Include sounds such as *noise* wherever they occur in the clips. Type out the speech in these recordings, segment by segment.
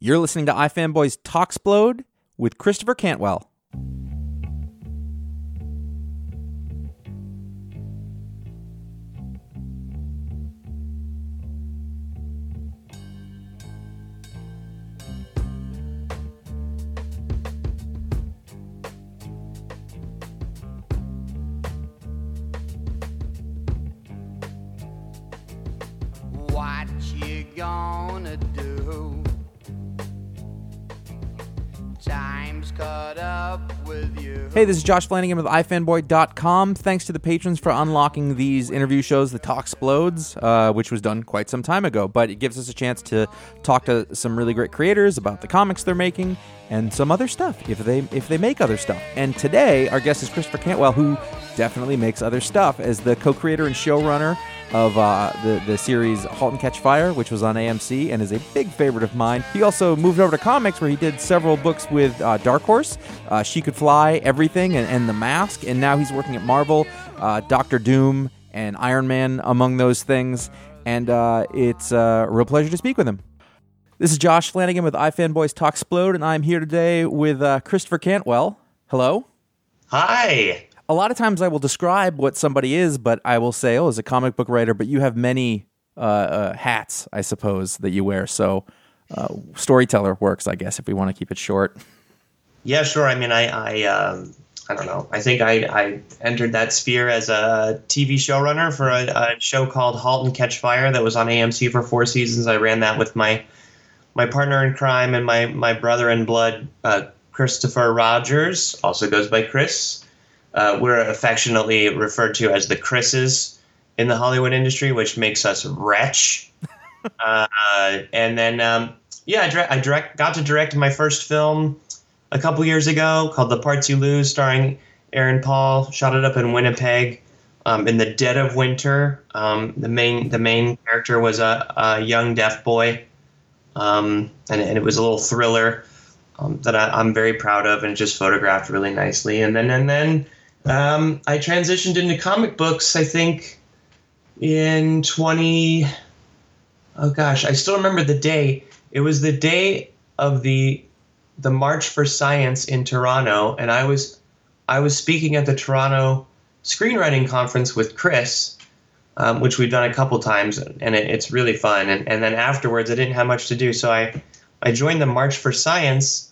You're listening to iFanboys Talksplode with Christopher Cantwell. Hey, this is Josh Flanagan with iFanboy.com. Thanks to the patrons for unlocking these interview shows, The Talksplodes, uh, which was done quite some time ago. But it gives us a chance to talk to some really great creators about the comics they're making and some other stuff if they if they make other stuff. And today, our guest is Christopher Cantwell, who definitely makes other stuff as the co-creator and showrunner of uh, the the series *Halt and Catch Fire*, which was on AMC and is a big favorite of mine. He also moved over to comics, where he did several books with uh, Dark Horse, uh, *She Could Fly*, *Everything*, and, and *The Mask*, and now he's working at Marvel, uh, *Doctor Doom*, and *Iron Man* among those things. And uh, it's uh, a real pleasure to speak with him. This is Josh Flanagan with iFanboys Talksplode, and I'm here today with Christopher Cantwell. Hello. Hi. A lot of times I will describe what somebody is, but I will say, "Oh, as a comic book writer," but you have many uh, uh, hats, I suppose, that you wear. So, uh, storyteller works, I guess, if we want to keep it short. Yeah, sure. I mean, I, I, um, I don't know. I think I, I entered that sphere as a TV showrunner for a, a show called *Halt and Catch Fire* that was on AMC for four seasons. I ran that with my my partner in crime and my my brother in blood, uh, Christopher Rogers, also goes by Chris. Uh, we're affectionately referred to as the Chris's in the Hollywood industry, which makes us wretch. *laughs* uh, and then, um, yeah, I, direct, I direct, got to direct my first film a couple years ago called The Parts You Lose, starring Aaron Paul. Shot it up in Winnipeg um, in the dead of winter. Um, the main the main character was a, a young deaf boy, um, and, and it was a little thriller um, that I, I'm very proud of, and just photographed really nicely. And then and then um, I transitioned into comic books. I think in 20 oh gosh i still remember the day it was the day of the the march for science in toronto and i was i was speaking at the toronto screenwriting conference with chris um, which we've done a couple times and it, it's really fun and, and then afterwards i didn't have much to do so i i joined the march for science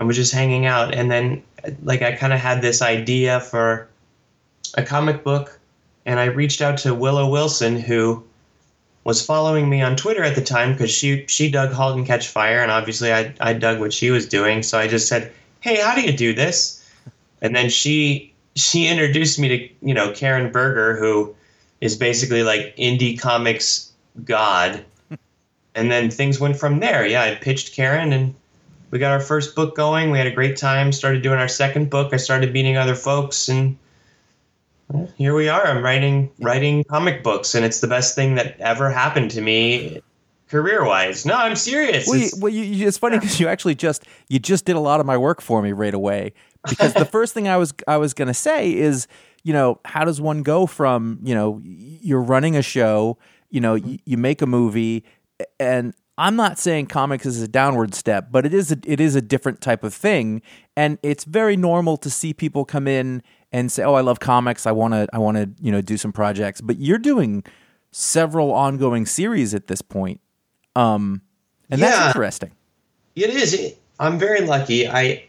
and was just hanging out and then like i kind of had this idea for a comic book and I reached out to Willow Wilson, who was following me on Twitter at the time because she she dug *Halt and Catch Fire*, and obviously I I dug what she was doing. So I just said, "Hey, how do you do this?" And then she she introduced me to you know Karen Berger, who is basically like indie comics god. And then things went from there. Yeah, I pitched Karen, and we got our first book going. We had a great time. Started doing our second book. I started meeting other folks, and here we are. I'm writing writing comic books, and it's the best thing that ever happened to me career wise. No, I'm serious. Well, you, It's- well you, you, it's funny because you actually just you just did a lot of my work for me right away. Because the *laughs* first thing I was I was going to say is, you know, how does one go from you know you're running a show, you know, y- you make a movie, and I'm not saying comics is a downward step, but it is a, it is a different type of thing, and it's very normal to see people come in and say, "Oh, I love comics. I want to I want to you know do some projects." But you're doing several ongoing series at this point, um, and that's interesting. It is. I'm very lucky. I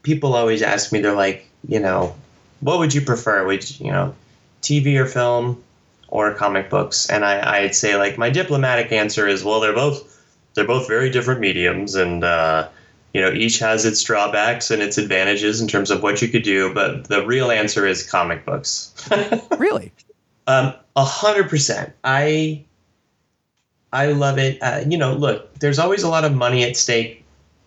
people always ask me. They're like, you know, what would you prefer? Would you, you know, TV or film or comic books? And I, I'd say like my diplomatic answer is, well, they're both they're both very different mediums, and uh, you know, each has its drawbacks and its advantages in terms of what you could do. But the real answer is comic books. *laughs* Really? Um, a hundred percent. I I love it. Uh, you know, look, there's always a lot of money at stake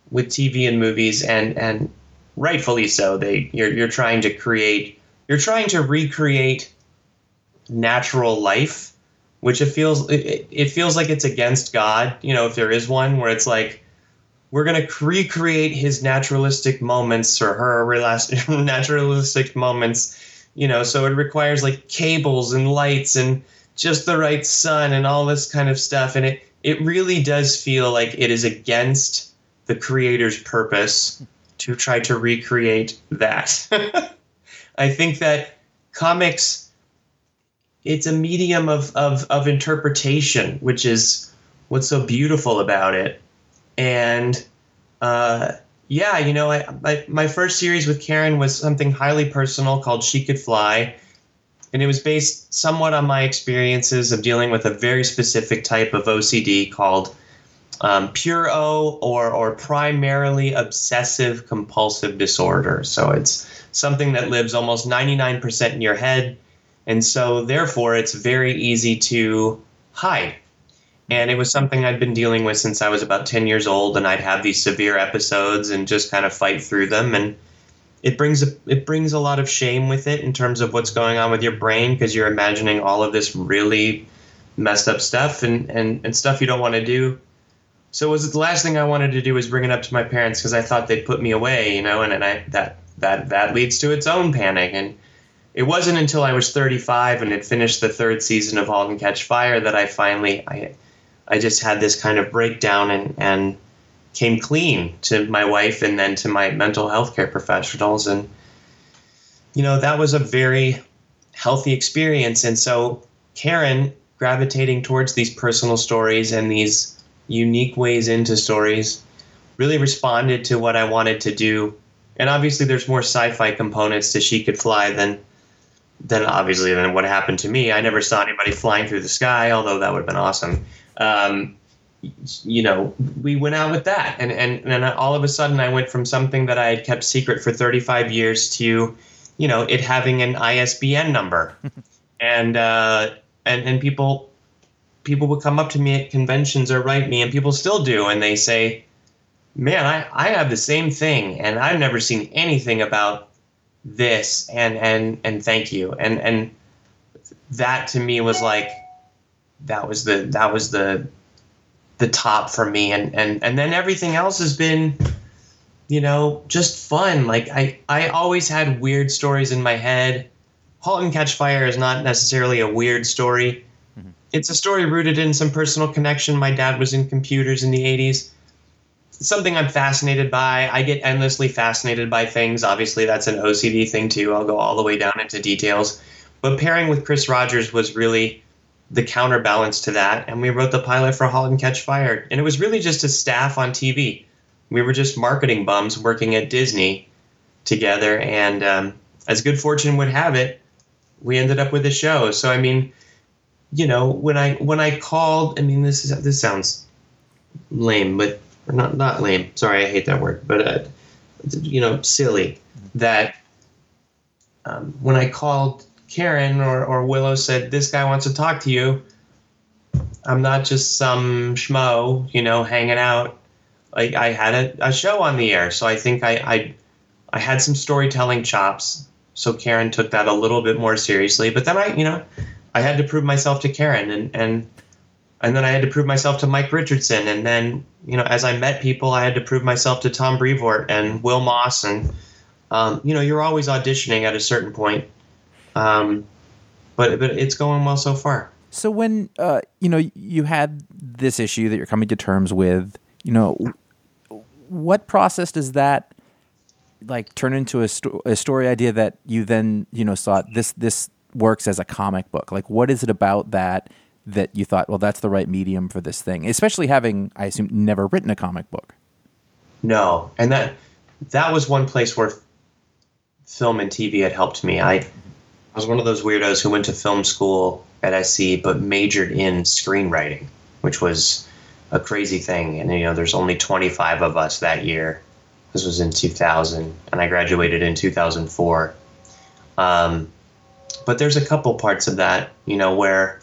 with TV and movies, and and rightfully so. They you're you're trying to create, you're trying to recreate natural life, which it feels it, it feels like it's against God. You know, if there is one where it's like we're gonna recreate his naturalistic moments or her *laughs* naturalistic moments you know so it requires like cables and lights and just the right sun and all this kind of stuff and it it really does feel like it is against the creator's purpose to try to recreate that. *laughs* I think that comics it's a medium of, of, of interpretation, which is what's so beautiful about it. And uh, yeah, you know, I, my, my first series with Karen was something highly personal called She Could Fly. And it was based somewhat on my experiences of dealing with a very specific type of OCD called um, pure O or, or primarily obsessive compulsive disorder. So it's something that lives almost 99% in your head. And so, therefore, it's very easy to hide. And it was something I'd been dealing with since I was about 10 years old, and I'd have these severe episodes and just kind of fight through them. And it brings a, it brings a lot of shame with it in terms of what's going on with your brain because you're imagining all of this really messed up stuff and, and, and stuff you don't want to do. So it was the last thing I wanted to do was bring it up to my parents because I thought they'd put me away, you know, and, and I that that that leads to its own panic. And it wasn't until I was 35 and had finished the third season of *Halt and Catch Fire* that I finally I I just had this kind of breakdown and and came clean to my wife and then to my mental health care professionals. And you know that was a very healthy experience. And so Karen gravitating towards these personal stories and these unique ways into stories really responded to what I wanted to do. And obviously there's more sci-fi components to She Could Fly than than obviously than what happened to me. I never saw anybody flying through the sky, although that would have been awesome. Um, you know, we went out with that, and and and all of a sudden, I went from something that I had kept secret for 35 years to, you know, it having an ISBN number, *laughs* and uh, and and people people would come up to me at conventions or write me, and people still do, and they say, "Man, I I have the same thing, and I've never seen anything about this and and and thank you. And and that to me was like that was the that was the the top for me. And and and then everything else has been you know just fun. Like i i always had weird stories in my head. Halt and catch fire is not necessarily a weird story. Mm-hmm. it's a story rooted in some personal connection. My dad was in computers in the 80s something I'm fascinated by. I get endlessly fascinated by things. Obviously, that's an OCD thing too. I'll go all the way down into details. But pairing with Chris Rogers was really the counterbalance to that. And we wrote the pilot for *Halt and Catch Fire. And it was really just a staff on TV. We were just marketing bums working at Disney together. And um, as good fortune would have it, we ended up with a show. So, I mean, you know, when I when I called, I mean, this is this sounds lame, but or not not lame. Sorry, I hate that word, but uh, you know, silly. That um, when I called Karen or, or Willow said this guy wants to talk to you, I'm not just some schmo, you know, hanging out. Like I had a, a show on the air, so I think I, I I had some storytelling chops. So Karen took that a little bit more seriously. But then I, you know, I had to prove myself to Karen, and and and then I had to prove myself to Mike Richardson, and then you know as I met people, I had to prove myself to Tom Brevoort and Will Moss, and um, you know you're always auditioning at a certain point, um, but but it's going well so far. So when uh, you know you had this issue that you're coming to terms with, you know, what process does that like turn into a, sto- a story idea that you then you know thought this this works as a comic book? Like, what is it about that? That you thought, well, that's the right medium for this thing, especially having, I assume, never written a comic book. No, and that that was one place where film and TV had helped me. I, was one of those weirdos who went to film school at SC but majored in screenwriting, which was a crazy thing. And you know, there's only 25 of us that year. This was in 2000, and I graduated in 2004. Um, but there's a couple parts of that, you know, where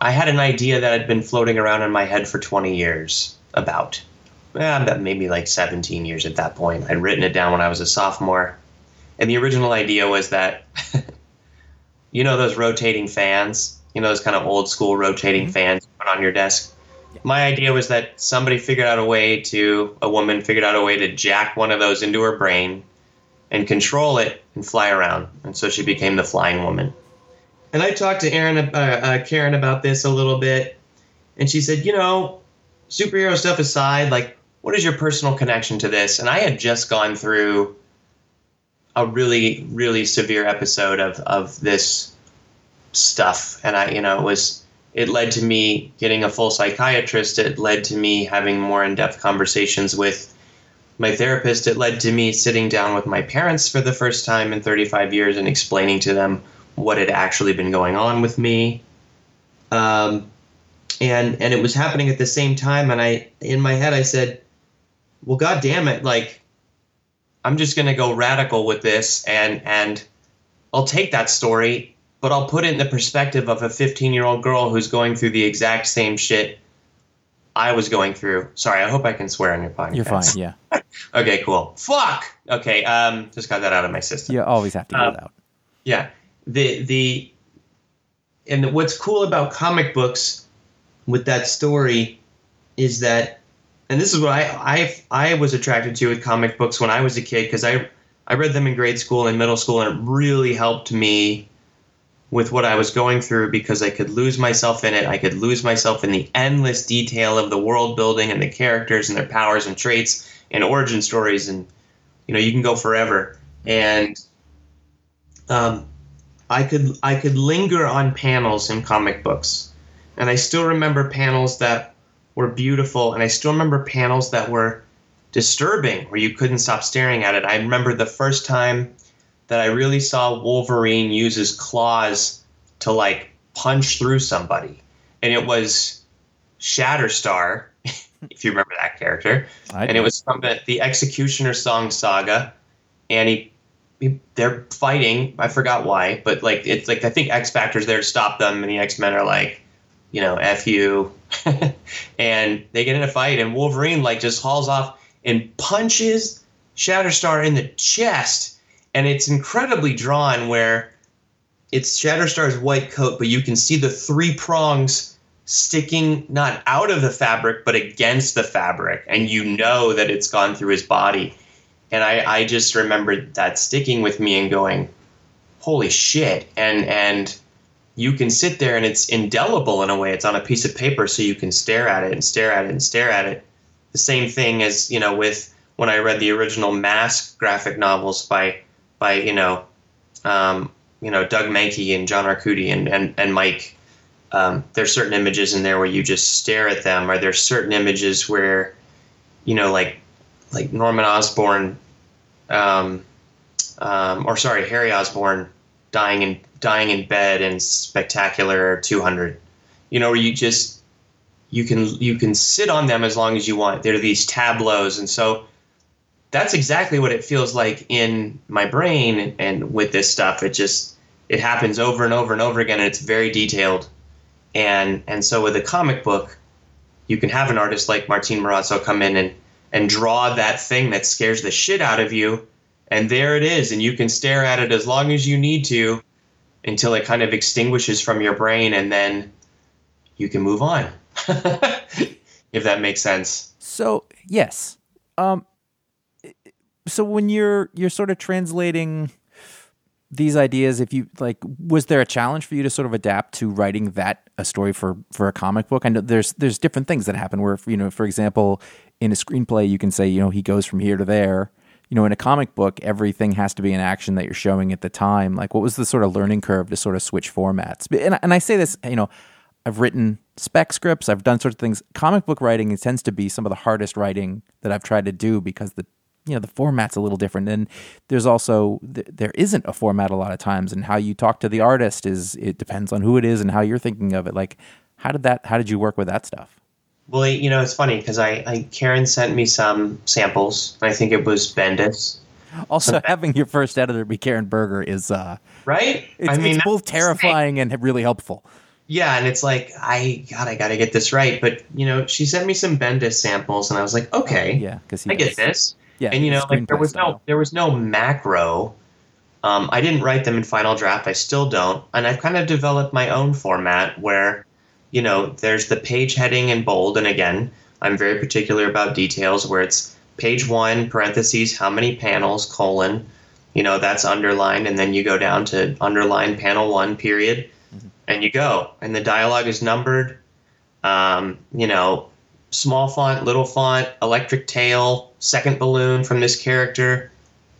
I had an idea that had been floating around in my head for 20 years about. Eh, maybe like 17 years at that point. I'd written it down when I was a sophomore. And the original idea was that, *laughs* you know, those rotating fans, you know, those kind of old school rotating mm-hmm. fans put on your desk. My idea was that somebody figured out a way to, a woman figured out a way to jack one of those into her brain and control it and fly around. And so she became the flying woman. And I talked to Aaron, uh, uh, Karen about this a little bit, and she said, you know, superhero stuff aside, like, what is your personal connection to this? And I had just gone through a really, really severe episode of of this stuff, and I, you know, it was it led to me getting a full psychiatrist. It led to me having more in depth conversations with my therapist. It led to me sitting down with my parents for the first time in 35 years and explaining to them what had actually been going on with me. Um, and and it was happening at the same time. And I, in my head, I said, "Well, God damn it! Like, I'm just gonna go radical with this, and and I'll take that story but I'll put it in the perspective of a 15 year old girl who's going through the exact same shit I was going through. Sorry, I hope I can swear on your podcast. You're fine. Yeah. *laughs* okay, cool. Fuck. Okay, um, just got that out of my system. You always have to get um, it out. Yeah. The the and what's cool about comic books with that story is that and this is what I I I was attracted to with comic books when I was a kid because I I read them in grade school and middle school and it really helped me with what I was going through because I could lose myself in it. I could lose myself in the endless detail of the world building and the characters and their powers and traits and origin stories and you know you can go forever and um, I could I could linger on panels in comic books and I still remember panels that were beautiful and I still remember panels that were disturbing where you couldn't stop staring at it. I remember the first time that I really saw Wolverine use his claws to like punch through somebody. And it was Shatterstar, *laughs* if you remember that character. I and it was from the, the X-Cutioner Song saga. And he, he, they're fighting. I forgot why, but like it's like I think X Factor's there to stop them, and the X Men are like, you know, f you, *laughs* and they get in a fight, and Wolverine like just hauls off and punches Shatterstar in the chest and it's incredibly drawn where it's Shatterstar's white coat, but you can see the three prongs sticking not out of the fabric but against the fabric, and you know that it's gone through his body. And I, I just remembered that sticking with me and going, holy shit. And and you can sit there and it's indelible in a way. It's on a piece of paper so you can stare at it and stare at it and stare at it. The same thing as, you know, with when I read the original Mask graphic novels by by you know, um, you know Doug Mahnke and John Arcudi and and and Mike. Um, there's certain images in there where you just stare at them, or there's certain images where, you know, like like Norman Osborn, um, um, or sorry, Harry Osborn dying in dying in bed in Spectacular 200. You know, where you just you can you can sit on them as long as you want. They're these tableaus, and so that's exactly what it feels like in my brain and with this stuff it just it happens over and over and over again and it's very detailed and and so with a comic book you can have an artist like martin morazzo come in and and draw that thing that scares the shit out of you and there it is and you can stare at it as long as you need to until it kind of extinguishes from your brain and then you can move on *laughs* if that makes sense. So yes. Um so when you're you're sort of translating these ideas if you like was there a challenge for you to sort of adapt to writing that a story for for a comic book? I know there's there's different things that happen where you know for example in a screenplay you can say you know he goes from here to there. You know in a comic book everything has to be an action that you're showing at the time. Like what was the sort of learning curve to sort of switch formats? And, and i say this you know i've written spec scripts i've done sorts of things. Comic book writing tends to be some of the hardest writing that i've tried to do because the you know the format's a little different. And there's also there isn't a format a lot of times and how you talk to the artist is it depends on who it is and how you're thinking of it. Like how did that how did you work with that stuff well you know it's funny because I, I karen sent me some samples. I think it was bendis. Also *laughs* having your first editor be karen berger is uh right? It's, i mean it's both terrifying and really helpful. Yeah and it's like i god i gotta get this right. But you know she sent me some bendis samples and i was like okay yeah because i get this. Yeah, and you know, like there was style. no there was no macro. Um, I didn't write them in Final Draft. I still don't, and I've kind of developed my own format where, you know, there's the page heading in bold, and again, I'm very particular about details where it's page one parentheses how many panels colon, you know, that's underlined, and then you go down to underline panel one period, mm-hmm. and you go, and the dialogue is numbered. Um, you know, small font, little font, electric tail, second balloon from this character,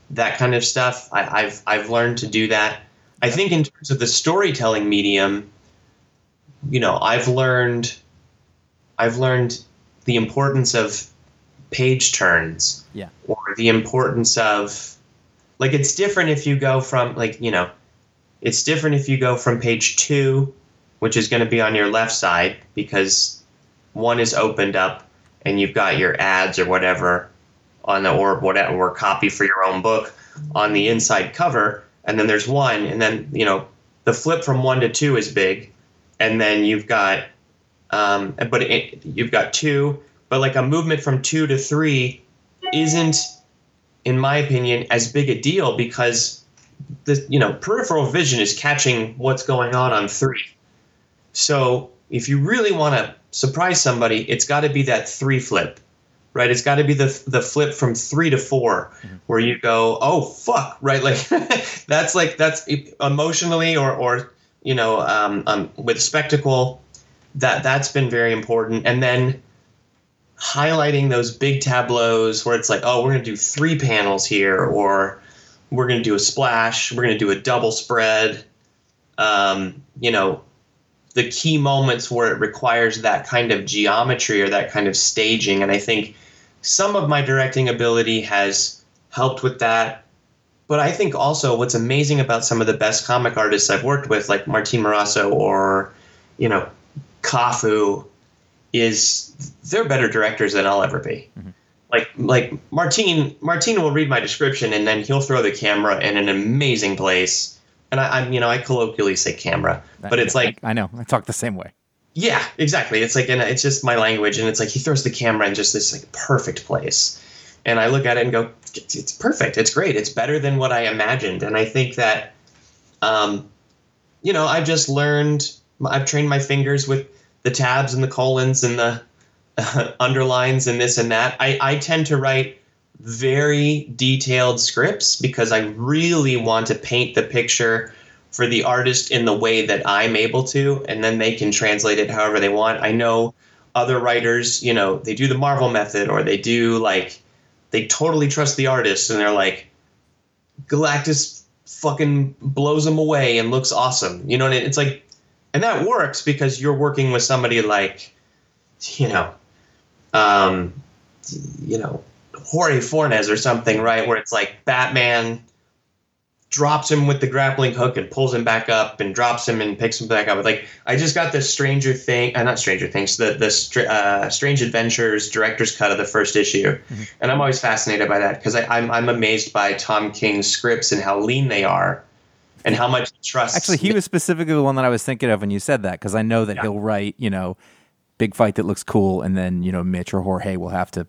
that kind of stuff. I, I've I've learned to do that. I think in terms of the storytelling medium, you know, I've learned I've learned the importance of page turns Yeah. or the importance of like it's different if you go from like you know it's different if you go from page two which is going to be on your left side because one is opened up and you've got your ads or whatever on the or whatever or copy for your own book on the inside cover and then there's one and then you know the flip from one to two is big and then you've got um, but it, you've got two but like a movement from two to three isn't in my opinion as big a deal because the you know peripheral vision is catching what's going on on three. So if you really want to surprise somebody it's got to be that three flip right? It's got to be the the flip from three to 4 where you go oh fuck right? Like *laughs* that's like that's emotionally or or you know um, um, with spectacle that that's been very important. And then highlighting those big tableaus where it's like oh we're going to do three panels here or we're going to do a splash we're going to do a double spread um, you know the key moments where it requires that kind of geometry or that kind of staging. And i think some of my directing ability has helped with that but i think also what's amazing about some of the best comic artists i've worked with like martin morazzo or you know Cafu is they're better directors than i'll ever be mm-hmm. like like martin martin will read my description and then he'll throw the camera in an amazing place and I, i'm you know i colloquially say camera but it's like I know. I talk the same way. yeah, exactly. It's like, and it's just my language, and it's like he throws the camera in just this like perfect place, and I look at it and go, it's, it's perfect. It's great. It's better than what I imagined, and I think that, um, you know, I've just learned. I've trained my fingers with the tabs and the colons and the uh, *laughs* underlines and this and that. I I tend to write very detailed scripts because I really want to paint the picture for the artist in the way that I'm able to, and then they can translate it however they want. I know other writers, you know, they do the Marvel method or they do like they totally trust the artist and they're like Galactus fucking blows them away and looks awesome. You know, and it's like and that works because you're working with somebody like you know um you know Jorge Fornes or something, right? Where it's like Batman drops him with the grappling hook and pulls him back up and drops him and picks him back up. Like I just got the Stranger Thing, uh, not Stranger Things, the the Str- uh, Strange Adventures director's cut of the first issue, and I'm always fascinated by that because I'm I'm amazed by Tom King's scripts and how lean they are, and how much trust. Actually, he was specifically the one that I was thinking of when you said that because I know that Yeah. he'll write, you know, big fight that looks cool, and then you know Mitch or Jorge will have to,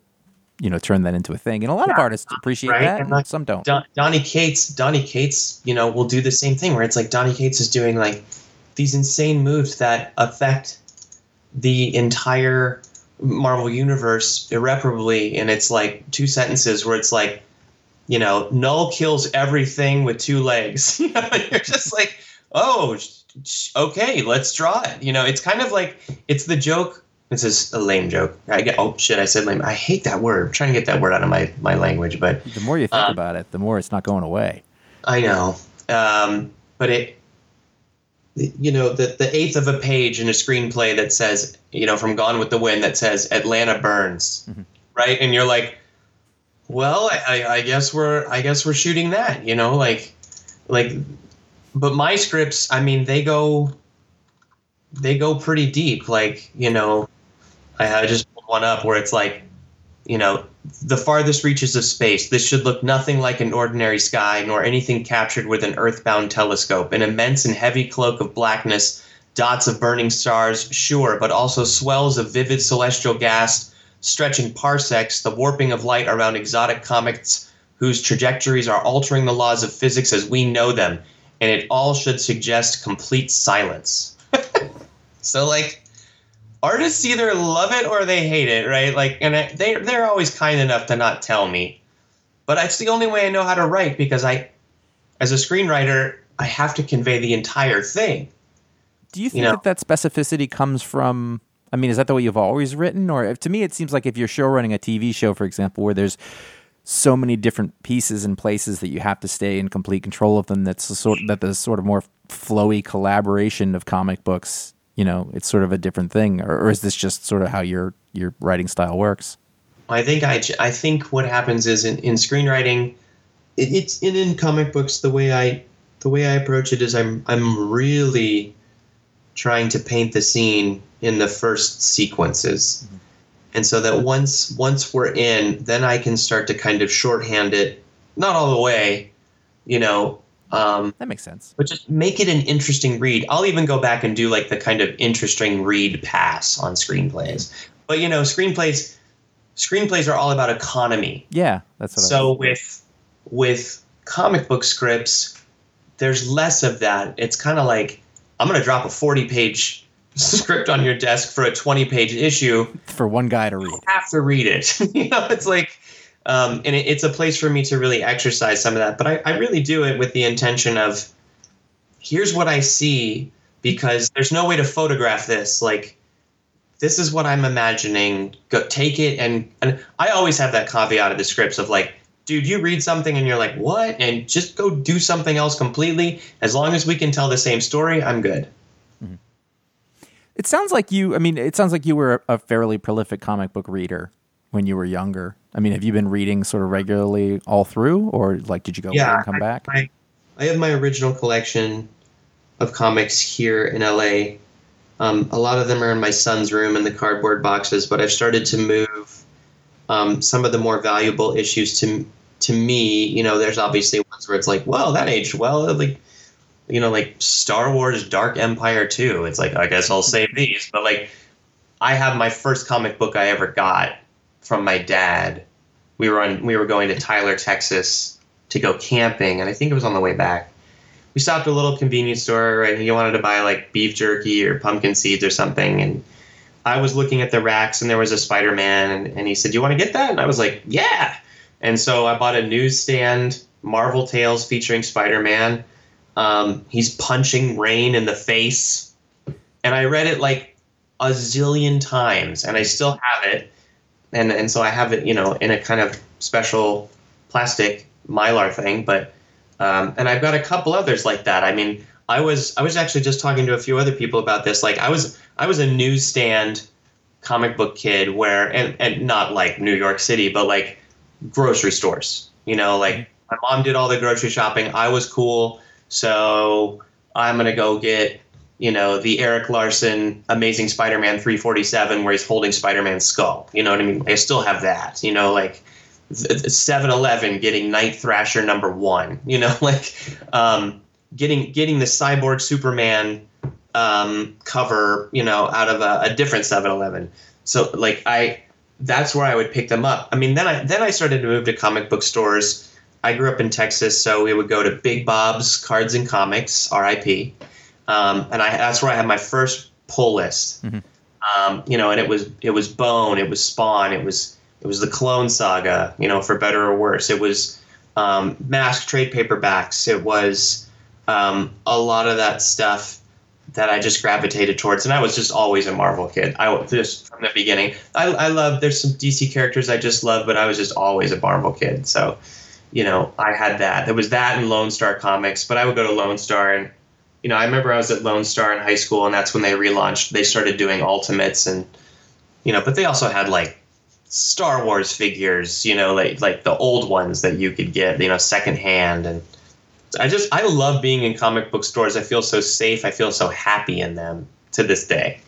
you know, turn that into a thing. And a lot of artists appreciate Right, that, and like some don't. Don, Donny Cates, Donny Cates, you know, will do the same thing where it's like Donny Cates is doing like these insane moves that affect the entire Marvel universe irreparably, and it's like two sentences where it's like, you know, Null kills everything with two legs. *laughs* you know you're just like, oh, okay, let's draw it. You know, it's kind of like it's the joke. This is a lame joke. I get oh shit, I said lame. I hate that word. I'm trying to get that word out of my my language, but The more you think Um, about it, the more it's not going away. I know, um, but it, you know, the the eighth of a page in a screenplay that says, you know, from Gone with the Wind that says Atlanta burns, right? And you're like, well, I, I guess we're I guess we're shooting that, you know, like, like, but my scripts, I mean, they go, they go pretty deep, like, you know, I, I just pulled one up where it's like, you know, the farthest reaches of space. This should look nothing like an ordinary sky, nor anything captured with an earthbound telescope. An immense and heavy cloak of blackness, dots of burning stars, sure, but also swells of vivid celestial gas stretching parsecs, the warping of light around exotic comets whose trajectories are altering the laws of physics as we know them. And it all should suggest complete silence. *laughs* so, like, artists either love it or they hate it, right? Like, and I- they they're always kind enough to not tell me, but it's the only way I know how to write because I, as a screenwriter, I have to convey the entire thing. Do you think know- that that specificity comes from I mean, is that the way you've always written, or if, to me, it seems like if you're show running a TV show, for example, where there's so many different pieces and places that you have to stay in complete control of them. That's the sort that the sort of more flowy collaboration of comic books. You know, it's sort of a different thing, or, or is this just sort of how your your writing style works? I think I, I think what happens is in, in screenwriting, it, it's in, in comic books the way I the way I approach it is I'm I'm really trying to paint the scene in the first sequences. Mm-hmm. And so that once once we're in, then I can start to kind of shorthand it, not all the way, you know. Um, that makes sense. But just make it an interesting read. I'll even go back and do like the kind of interesting read pass on screenplays. But you know, screenplays screenplays are all about economy. Yeah, that's what. I'm saying. So with with comic book scripts, there's less of that. It's kind of like I'm going to drop a 40 page script on your desk for a 20 page issue for one guy to read. You have to read it. *laughs* you know, it's like, um, and it, it's a place for me to really exercise some of that. But I, I really do it with the intention of here's what I see because there's no way to photograph this. Like, this is what I'm imagining. Go take it and and I always have that caveat of the scripts of like, dude, you read something and you're like, what? And just go do something else completely. As long as we can tell the same story, I'm good. It sounds like you. I mean, it sounds like you were a fairly prolific comic book reader when you were younger. I mean, have you been reading sort of regularly all through, or like did you go yeah, and come I, back? I, I have my original collection of comics here in LA. Um, a lot of them are in my son's room in the cardboard boxes, but I've started to move um, some of the more valuable issues to to me. You know, there's obviously ones where it's like, well, that aged well. Like you know, like Star Wars Dark Empire 2. It's like, I guess I'll save these. But like, I have my first comic book I ever got from my dad. We were on, we were going to Tyler, Texas to go camping, and I think it was on the way back. We stopped at a little convenience store, and he wanted to buy like beef jerky or pumpkin seeds or something. And I was looking at the racks, and there was a Spider Man, and, and he said, Do you want to get that? And I was like, Yeah. And so I bought a newsstand Marvel Tales featuring Spider Man um, he's punching rain in the face. And I read it like a zillion times, and I still have it. And, and so I have it, you know, in a kind of special plastic mylar thing. But um, and I've got a couple others like that. I mean, I was I was actually just talking to a few other people about this. Like I was I was a newsstand comic book kid where and, and not like New York City, but like grocery stores. You know, like my mom did all the grocery shopping. I was cool. So I'm gonna go get you know the Erik Larsen Amazing Spider-Man 347 where he's holding Spider-Man's skull. You know what I mean? I still have that. You know, like 7-Eleven getting Night Thrasher number one. *laughs* You know, like um, getting getting the Cyborg Superman um, cover. You know, out of a, a different 7-Eleven. So like I, that's where I would pick them up. I mean, then I then I started to move to comic book stores I grew up in Texas, so we would go to Big Bob's Cards and Comics, R.I.P. Um, and I, that's where I had my first pull list. Mm-hmm. Um, you know, and it was it was Bone, it was Spawn, it was it was the Clone Saga. You know, for better or worse, it was um, mask trade paperbacks. It was um, a lot of that stuff that I just gravitated towards, and I was just always a Marvel kid. I just from the beginning. I, I love. There's some DC characters I just love, but I was just always a Marvel kid. So you know, I had that. There was that in Lone Star Comics, but I would go to Lone Star and you know, I remember I was at Lone Star in high school and that's when they relaunched they started doing ultimates and you know, but they also had like Star Wars figures, you know, like like the old ones that you could get, you know, secondhand and I just I love being in comic book stores. I feel so safe. I feel so happy in them to this day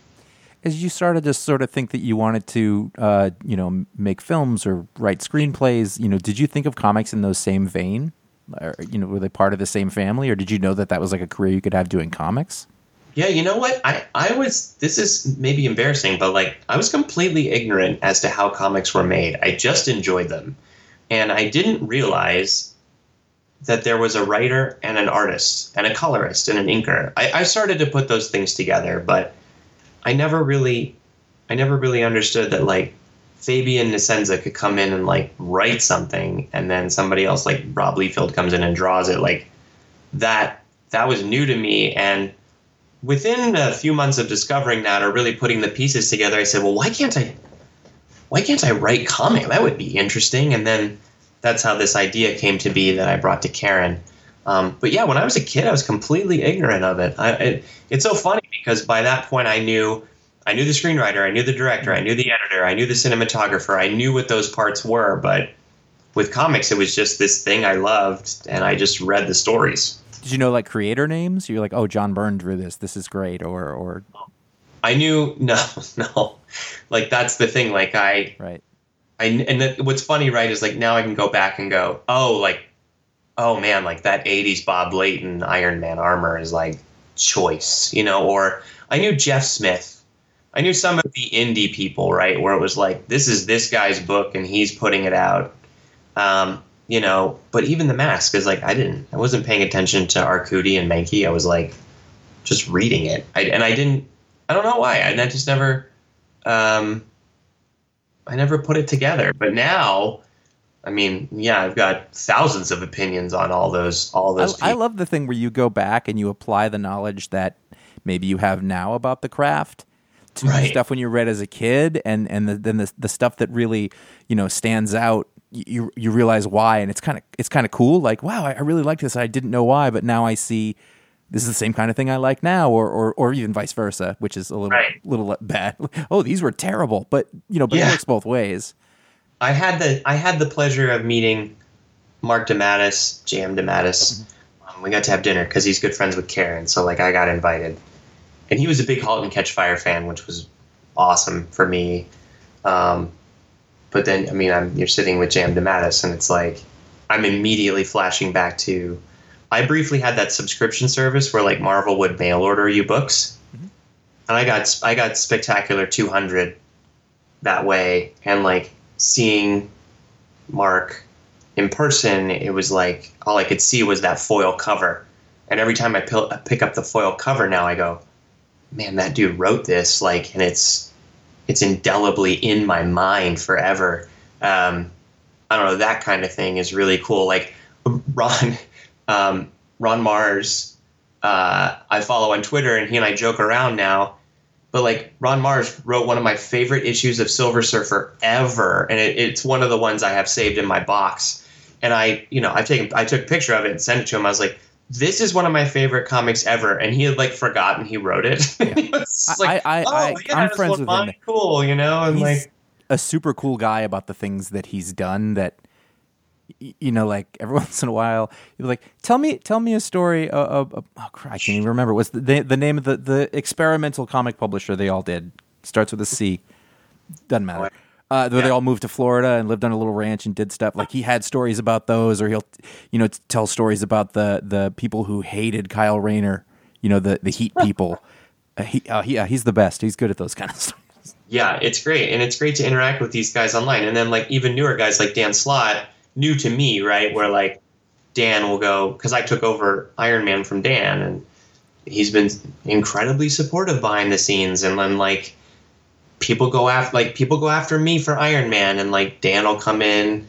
as you started to sort of think that you wanted to, uh, you know, make films or write screenplays, you know, did you think of comics in those same vein? Or, you know, were they part of the same family, or did you know that that was like a career you could have doing comics? Yeah, you know what? I, I was, this is maybe embarrassing, but like, I was completely ignorant as to how comics were made. I just enjoyed them. And I didn't realize that there was a writer and an artist and a colorist and an inker. I, I started to put those things together, but I never really, I never really understood that like Fabian Nicieza could come in and like write something, and then somebody else like Rob Liefeld comes in and draws it. Like that, that was new to me, and within a few months of discovering that or really putting the pieces together, I said, well, why can't I? Why can't I write comic? That would be interesting. And then that's how this idea came to be that I brought to Karen. Um, but yeah, when I was a kid, I was completely ignorant of it. I, it. It's so funny because by that point, I knew, I knew the screenwriter, I knew the director, I mm-hmm. knew the editor, I knew the cinematographer, I knew what those parts were. But with comics, it was just this thing I loved, and I just read the stories. Did you know like creator names? You're like, oh, John Byrne drew this. This is great. Or or I knew *laughs* no, no, like that's the thing. Like I, right. I and what's funny, right, is like now I can go back and go, oh, like, oh man, like that '80s Bob Layton Iron Man armor is like choice, you know. Or I knew Jeff Smith. I knew some of the indie people, right, where it was like, this is this guy's book and he's putting it out. Um, you know, but even the mask is like I didn't, I wasn't paying attention to Arcudi and Mahnke. I was like just reading it, I, and I didn't, I don't know why, and I just never, um, I never put it together. But now, I mean, yeah, I've got thousands of opinions on all those, all those. I, I love the thing where you go back and you apply the knowledge that maybe you have now about the craft to Right. stuff when you read as a kid, and and the, then the the stuff that really you know stands out. You you realize why, and it's kind of it's kind of cool. Like wow, I, I really like this. I didn't know why, but now I see this is the same kind of thing I like now, or or, or even vice versa, which is a little Right. little bad. *laughs* Oh, these were terrible, but you know, but it works both ways. I had the I had the pleasure of meeting Marc DeMatteis, J.M. DeMatteis. Um, we got to have dinner because he's good friends with Karen, so like I got invited, and he was a big *Halt and Catch Fire* fan, which was awesome for me. Um, but then, I mean, I'm you're sitting with J.M. DeMatteis, and it's like I'm immediately flashing back to. I briefly had that subscription service where like Marvel would mail order you books, and I got I got Spectacular 200 that way, and like seeing Mark in person, it was like all I could see was that foil cover. And every time I pick up the foil cover now, I go, man, that dude wrote this, like, and it's it's indelibly in my mind forever. Um, I don't know, that kind of thing is really cool. Like Ron, *laughs* um, Ron Marz, uh, I follow on Twitter, and he and I joke around now. But like Ron Marz wrote one of my favorite issues of Silver Surfer ever, and it, it's one of the ones I have saved in my box. And I, you know, I taken I took a picture of it and sent it to him. I was like, "This is one of my favorite comics ever," and he had like forgotten he wrote it. *laughs* He was just I- I- "Oh, I- yeah, I'm friends with mine- him. Cool, you know, and he's like a super cool guy about the things that he's done that you know like every *laughs* once in a while you're like tell me tell me a story of, of oh crap, I can't even remember. What's the, the the name of the the experimental comic publisher they all did? Starts with a C. Doesn't matter oh, uh, where they all moved to Florida and lived on a little ranch and did stuff like he had stories about those or he'll you know tell stories about the the people who hated Kyle Rayner you know the the Heat *laughs* people uh, he, uh, he, yeah he's the best he's good at those kind of *laughs* stuff yeah, it's great, and it's great to interact with these guys online. And then like even newer guys like Dan Slott, new to me, right? Where like Dan will go because I took over Iron Man from Dan, and he's been incredibly supportive behind the scenes. And then like people go after like people go after me for Iron Man, and like Dan will come in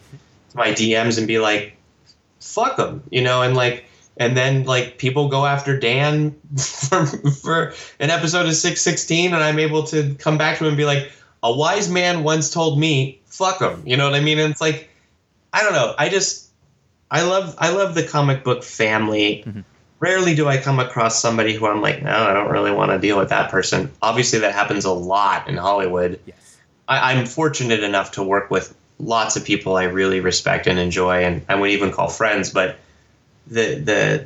to my DMs and be like, "Fuck him," you know, and like. And then, like people go after Dan *laughs* for, for an episode of six sixteen, and I'm able to come back to him and be like, "A wise man once told me, fuck him." You know what I mean? And it's like, I don't know. I just, I love, I love the comic book family. Mm-hmm. Rarely do I come across somebody who I'm like, no, I don't really want to deal with that person. Obviously, that happens a lot in Hollywood. yes I, I'm fortunate enough to work with lots of people I really respect and enjoy, and I would even call friends. But the the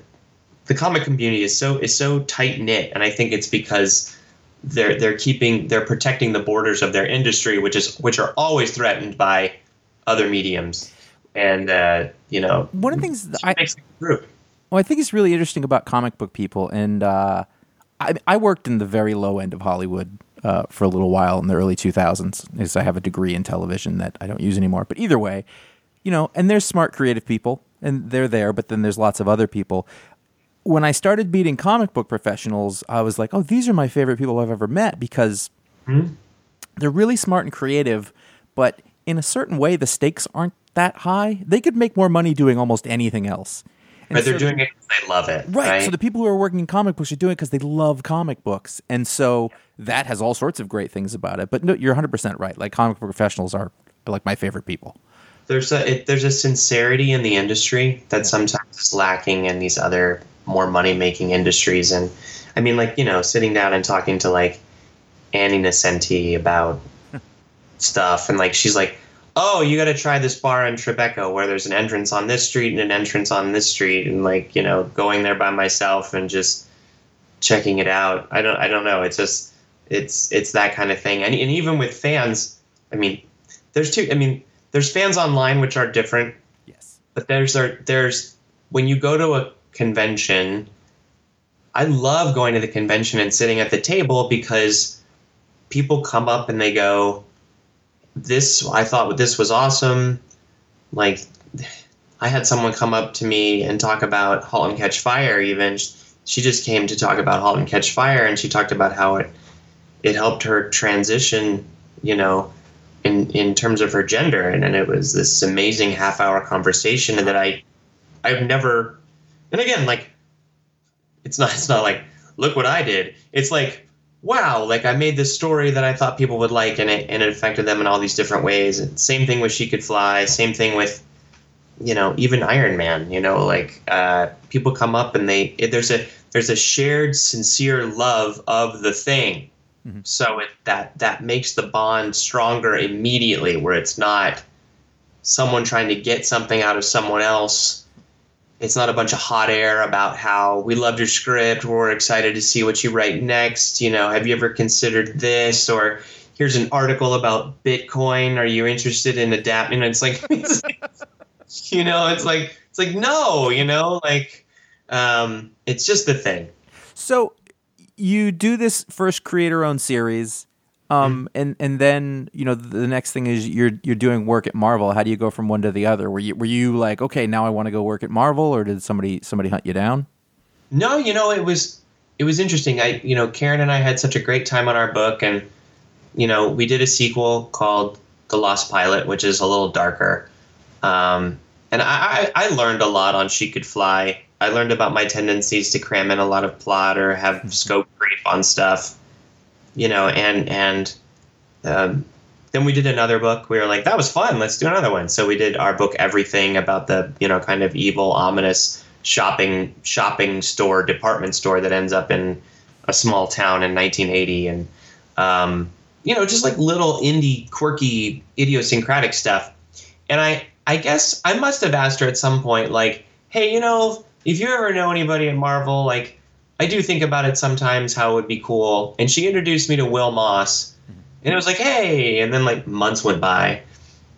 the comic community is so is so tight knit, and I think it's because they're they're keeping they're protecting the borders of their industry, which is which are always threatened by other mediums, and uh, you know one of the things that I, it makes a group. Well, I think it's really interesting about comic book people, and uh, I, I worked in the very low end of Hollywood uh, for a little while in the early 2000s. As I have a degree in television that I don't use anymore. But either way, you know, and there's smart, creative people, and they're there. But then there's lots of other people. When I started meeting comic book professionals, I was like, "Oh, these are my favorite people I've ever met," because they're really smart and creative, but in a certain way, the stakes aren't that high. They could make more money doing almost anything else. And but they're doing it because they love it. Right. Right. So the people who are working in comic books are doing it because they love comic books. And so that has all sorts of great things about it. But no, you're 100% right. Like comic book professionals are like my favorite people. there's a it, there's a sincerity in the industry that sometimes is lacking in these other more money making industries and i mean like you know sitting down and talking to like annie Nocenti about *laughs* stuff and like she's like oh you got to try this bar in tribeca where there's an entrance on this street and an entrance on this street and like you know going there by myself and just checking it out. I don't i don't know. It's just it's it's that kind of thing. And, and even with fans i mean there's two i mean there's fans online which are different. Yes. but there's there, there's when you go to a convention i love going to the convention and sitting at the table because people come up and they go this i thought this was awesome. Like i had someone come up to me and talk about halt and catch fire even. She just came to talk about halt and catch fire and she talked about how it it helped her transition you know in in terms of her gender. And, and it was this amazing half hour conversation and that i i've never and again like it's not it's not like look what i did. It's like wow like i made this story that i thought people would like and it and it affected them in all these different ways. And same thing with she could fly same thing with you know even iron man you know like uh, people come up and they it, there's a there's a shared sincere love of the thing. So it, that that makes the bond stronger immediately where it's not someone trying to get something out of someone else it's not a bunch of hot air about how we loved your script. We're excited to see what you write next. You know have you ever considered this? Or here's an article about bitcoin. Are you interested in adapting it's like *laughs* you know it's like it's like no you know like um it's just the thing. So you do this first creator owned series. Um, and, and then, you know, the next thing is you're, you're doing work at Marvel. How do you go from one to the other? Were you, were you like, okay, now I want to go work at Marvel or did somebody, somebody hunt you down? No, you know, it was it was interesting. I you know, Karen and I had such a great time on our book and you know, we did a sequel called The Lost Pilot, which is a little darker. Um, and I, I, I learned a lot on She Could Fly. I learned about my tendencies to cram in a lot of plot or have scope creep on stuff. You know, and and um, then we did another book. We were like, that was fun. Let's do another one. So we did our book, Everything, about the you know kind of evil, ominous shopping shopping store, department store that ends up in a small town in 1980, and um, you know just like little indie, quirky, idiosyncratic stuff. And I I guess I must have asked her at some point, like, hey, you know, if you ever know anybody at Marvel, like. I do think about it sometimes how it would be cool. And she introduced me to Will Moss, and it was like, hey, and then like months went by,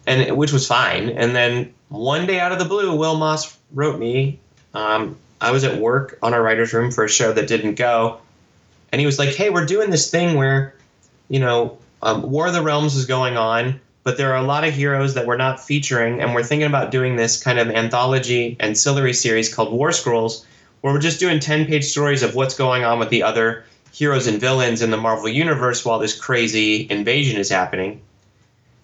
and which was fine. And then one day out of the blue, Will Moss wrote me. Um, I was at work on a writer's room for a show that didn't go, and he was like, hey, we're doing this thing where, you know, um, War of the Realms is going on, but there are a lot of heroes that we're not featuring, and we're thinking about doing this kind of anthology ancillary series called War Scrolls, where we're just doing 10 page stories of what's going on with the other heroes and villains in the Marvel Universe while this crazy invasion is happening.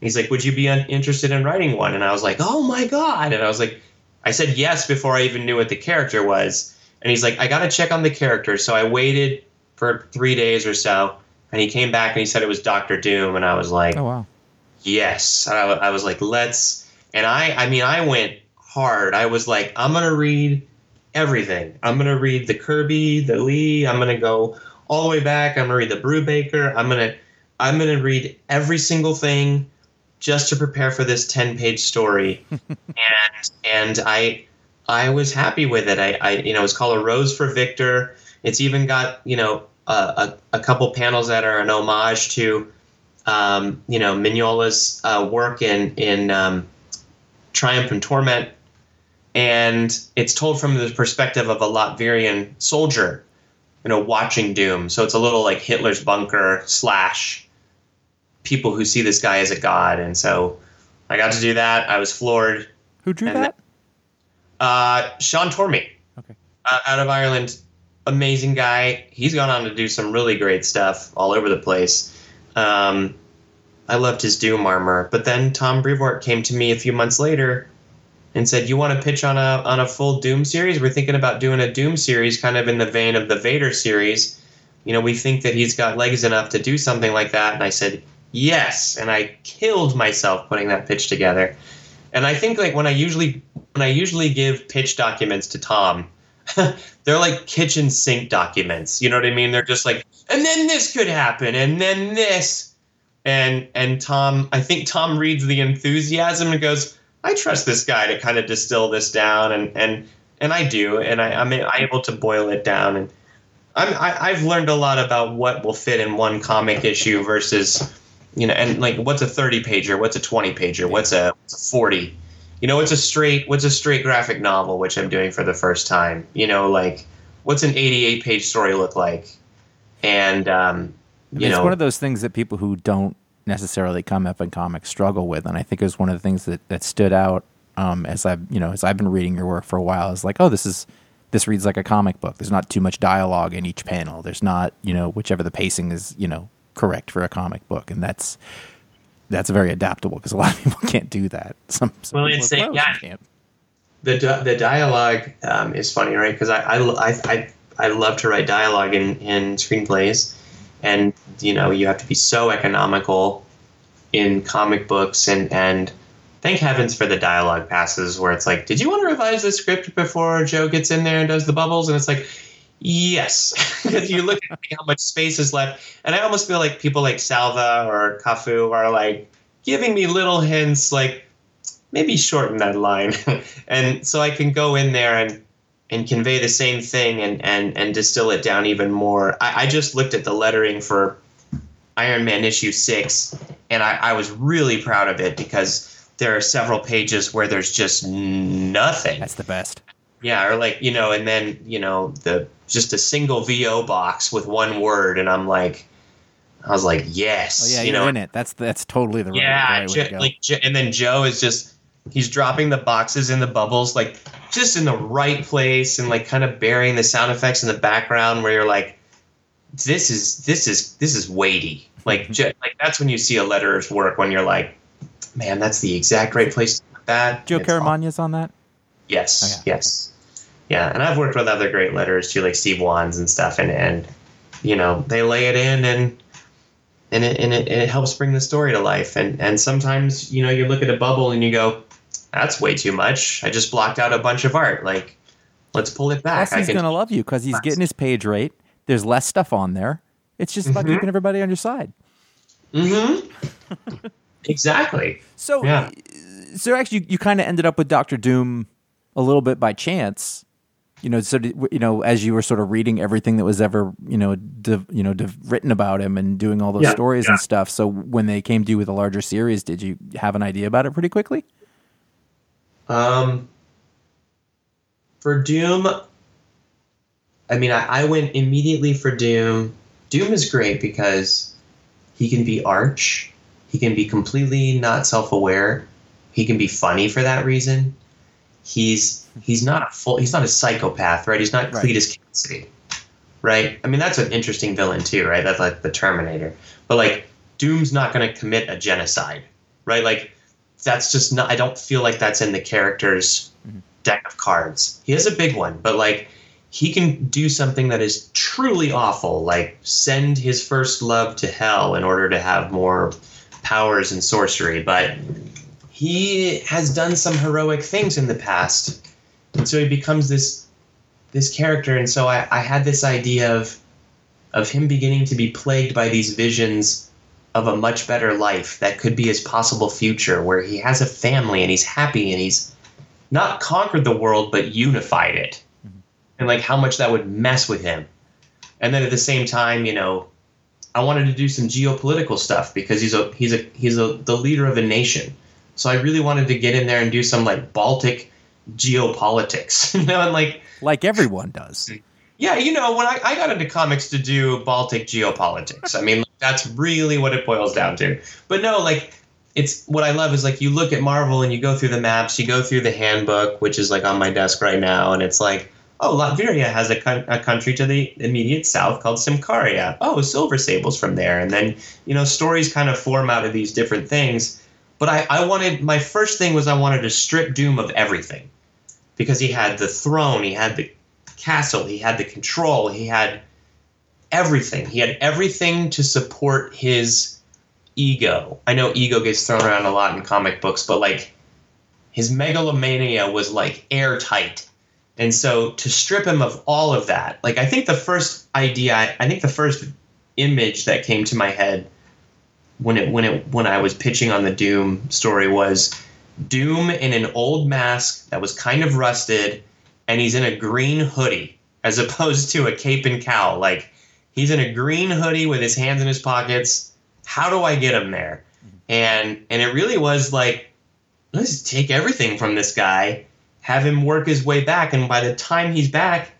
He's like, Would you be un- interested in writing one? And I was like, Oh my God. And I was like, I said yes before I even knew what the character was. And he's like, I got to check on the character. So I waited for three days or so. And he came back and he said it was Doctor Doom. And I was like, Oh, wow. yes I, I was like let's and i i mean i went hard i was like i'm gonna read everything. I'm gonna read the kirby the lee i'm gonna go all the way back i'm gonna read the brubaker i'm gonna i'm gonna read every single thing just to prepare for this 10 page story. *laughs* And and i i was happy with it. I i you know it's called a rose for victor. It's even got you know a, a, a couple panels that are an homage to um, you know Mignola's uh, work in in um, Triumph and Torment, and it's told from the perspective of a Latvian soldier, you know, watching Doom. So it's a little like Hitler's bunker slash people who see this guy as a god, and so I got to do that. I was floored. Who drew that? Uh, Sean Tormey Okay. uh, out of Ireland. Amazing guy. He's gone on to do some really great stuff all over the place. Um, I loved his Doom armor. But then Tom Brevoort came to me a few months later and said, "You want to pitch on a on a full Doom series? We're thinking about doing a Doom series, kind of in the vein of the Vader series. You know, we think that he's got legs enough to do something like that." And I said, "Yes," and I killed myself putting that pitch together. And I think like when I usually when I usually give pitch documents to Tom, *laughs* they're like kitchen sink documents. You know what I mean? They're just like, and then this could happen, and then this, and and Tom, I think Tom reads the enthusiasm and goes, I trust this guy to kind of distill this down, and and and I do, and I, I'm able to boil it down, and I'm I, I've learned a lot about what will fit in one comic issue versus you know, and like what's a 30 pager, what's a 20 pager, what's a, what's a 40, you know, what's a straight, what's a straight graphic novel, which I'm doing for the first time, you know, like what's an 88 page story look like? And, um, you it's know, one of those things that people who don't necessarily come up in comics struggle with, and I think it was one of the things that, that stood out um, as I've you know as I've been reading your work for a while. Is like, oh, this is this reads like a comic book. There's not too much dialogue in each panel. There's not you know whichever the pacing is you know correct for a comic book, and that's that's very adaptable because a lot of *laughs* people can't do that. Some, some Well, it's a- yeah. can't. the the dialogue um, is funny, right? Because I, I, I, I, I love to write dialogue in, in screenplays, and you know you have to be so economical in comic books, and and thank heavens for the dialogue passes where it's like, did you want to revise the script before Joe gets in there and does the bubbles? And it's like, yes, because *laughs* you look at how much space is left, and I almost feel like people like Salva or Cafu are like giving me little hints, like maybe shorten that line. *laughs* And so i can go in there and and convey the same thing and and and distill it down even more i, I just looked at the lettering for iron man issue six and I, I was really proud of it because there are several pages where there's just nothing That's the best. yeah or like you know and then you know the just a single vo box with one word and i'm like i was like yes Oh yeah, you you're know in it. That's that's totally the right, yeah, right way Jo- to go. like and then Joe is just he's dropping the boxes in the bubbles like just in the right place and like kind of burying the sound effects in the background where you're like this is this is this is weighty. Like mm-hmm. Jo- like that's when you see a letterer's work when you're like man, that's the exact right place to put that. Joe Caramagna's on that. Yes, Okay. yes. Yeah, and I've worked with other great letters too, like Steve Wands and stuff, and and you know they lay it in and and it and it, and it helps bring the story to life. And and sometimes you know you look at a bubble and you go, that's way too much. I just blocked out a bunch of art. Like, let's pull it back. Plus, he's can, gonna love you because he's getting his page rate. There's less stuff on there. It's just about Mhm. keeping everybody on your side. Mm-hmm. *laughs* exactly. So, Yeah. so actually, you, you kind of ended up with Doctor Doom a little bit by chance. You know, so did- you know, as you were sort of reading everything that was ever, you know, div, you know, div, written about him and doing all those Yeah, stories yeah. and stuff. So, when they came to you with a larger series, did you have an idea about it pretty quickly? Um, for Doom, I mean, I, I went immediately for Doom. Doom is great because he can be arch, he can be completely not self-aware, he can be funny for that reason. He's he's not a full he's not a psychopath, right? He's not Right. Cletus Kasady, right? I mean, that's an interesting villain too, right? That's like the Terminator, but like Doom's not going to commit a genocide, right? Like that's just not. I don't feel like that's in the character's mm-hmm. deck of cards. He has a big one, but like he can do something that is truly awful, like send his first love to hell in order to have more powers and sorcery. But he has done some heroic things in the past, and so he becomes this this character. And so I, I had this idea of of him beginning to be plagued by these visions of a much better life that could be his possible future, where he has a family and he's happy and he's not conquered the world but unified it, mm-hmm. and like how much that would mess with him. And then at the same time, you know, I wanted to do some geopolitical stuff because he's a he's a he's a the leader of a nation. So I really wanted to get in there and do some like Baltic geopolitics, *laughs* you know, and like Like everyone does. Yeah, you know, when I, I got into comics to do Baltic geopolitics, I mean, that's really what it boils down to. But no, like, it's what I love is like you look at Marvel and you go through the maps, you go through the handbook, which is like on my desk right now, and it's like, oh, Latveria has a, a country to the immediate south called Symkaria. Oh, Silver Sable's from there. And then, you know, stories kind of form out of these different things. but I, I wanted my first thing was I wanted to strip Doom of everything because he had the throne, he had the castle, he had the control, he had everything. He had everything to support his ego. I know ego gets thrown around a lot in comic books, but like his megalomania was like airtight. And so to strip him of all of that, like I think the first idea, I think the first image that came to my head when it when it when I was pitching on the Doom story was Doom in an old mask that was kind of rusted, and he's in a green hoodie as opposed to a cape and cowl. Like he's in a green hoodie with his hands in his pockets. How do I get him there? And and it really was like, let's take everything from this guy, have him work his way back, and by the time he's back,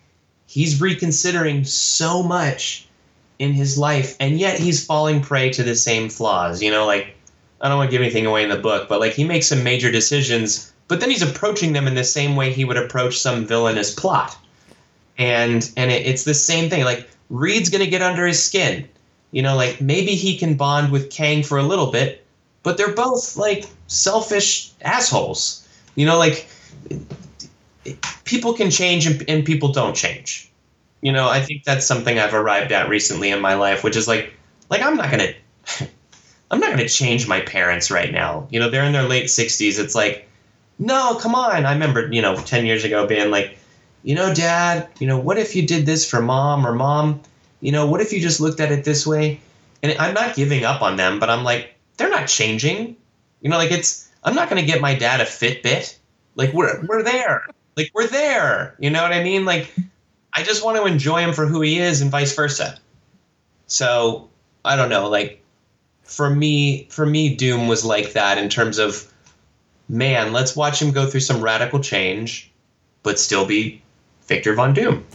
he's reconsidering so much in his life, and yet he's falling prey to the same flaws. You know, like I don't want to give anything away in the book, but like he makes some major decisions, but then he's approaching them in the same way he would approach some villainous plot. And and it, it's the same thing. Like Reed's gonna get under his skin. You know, like maybe he can bond with Kang for a little bit, but they're both like selfish assholes. You know, like people can change and, and people don't change. You know, I think that's something I've arrived at recently in my life, which is like, like I'm not gonna, *laughs* I'm not gonna change my parents right now. You know, they're in their late 60s. It's like, no, come on. I remember, you know, 10 years ago being like, you know, dad, you know, what if you did this for mom or mom? You know, what if you just looked at it this way? And I'm not giving up on them, but I'm like, they're not changing. You know, like it's, I'm not going to get my dad a Fitbit. Like we're, we're there. Like we're there. You know what I mean? Like I just want to enjoy him for who he is and vice versa. So I don't know. Like for me, for me, Doom was like that in terms of, man, let's watch him go through some radical change, but still be Victor Von Doom.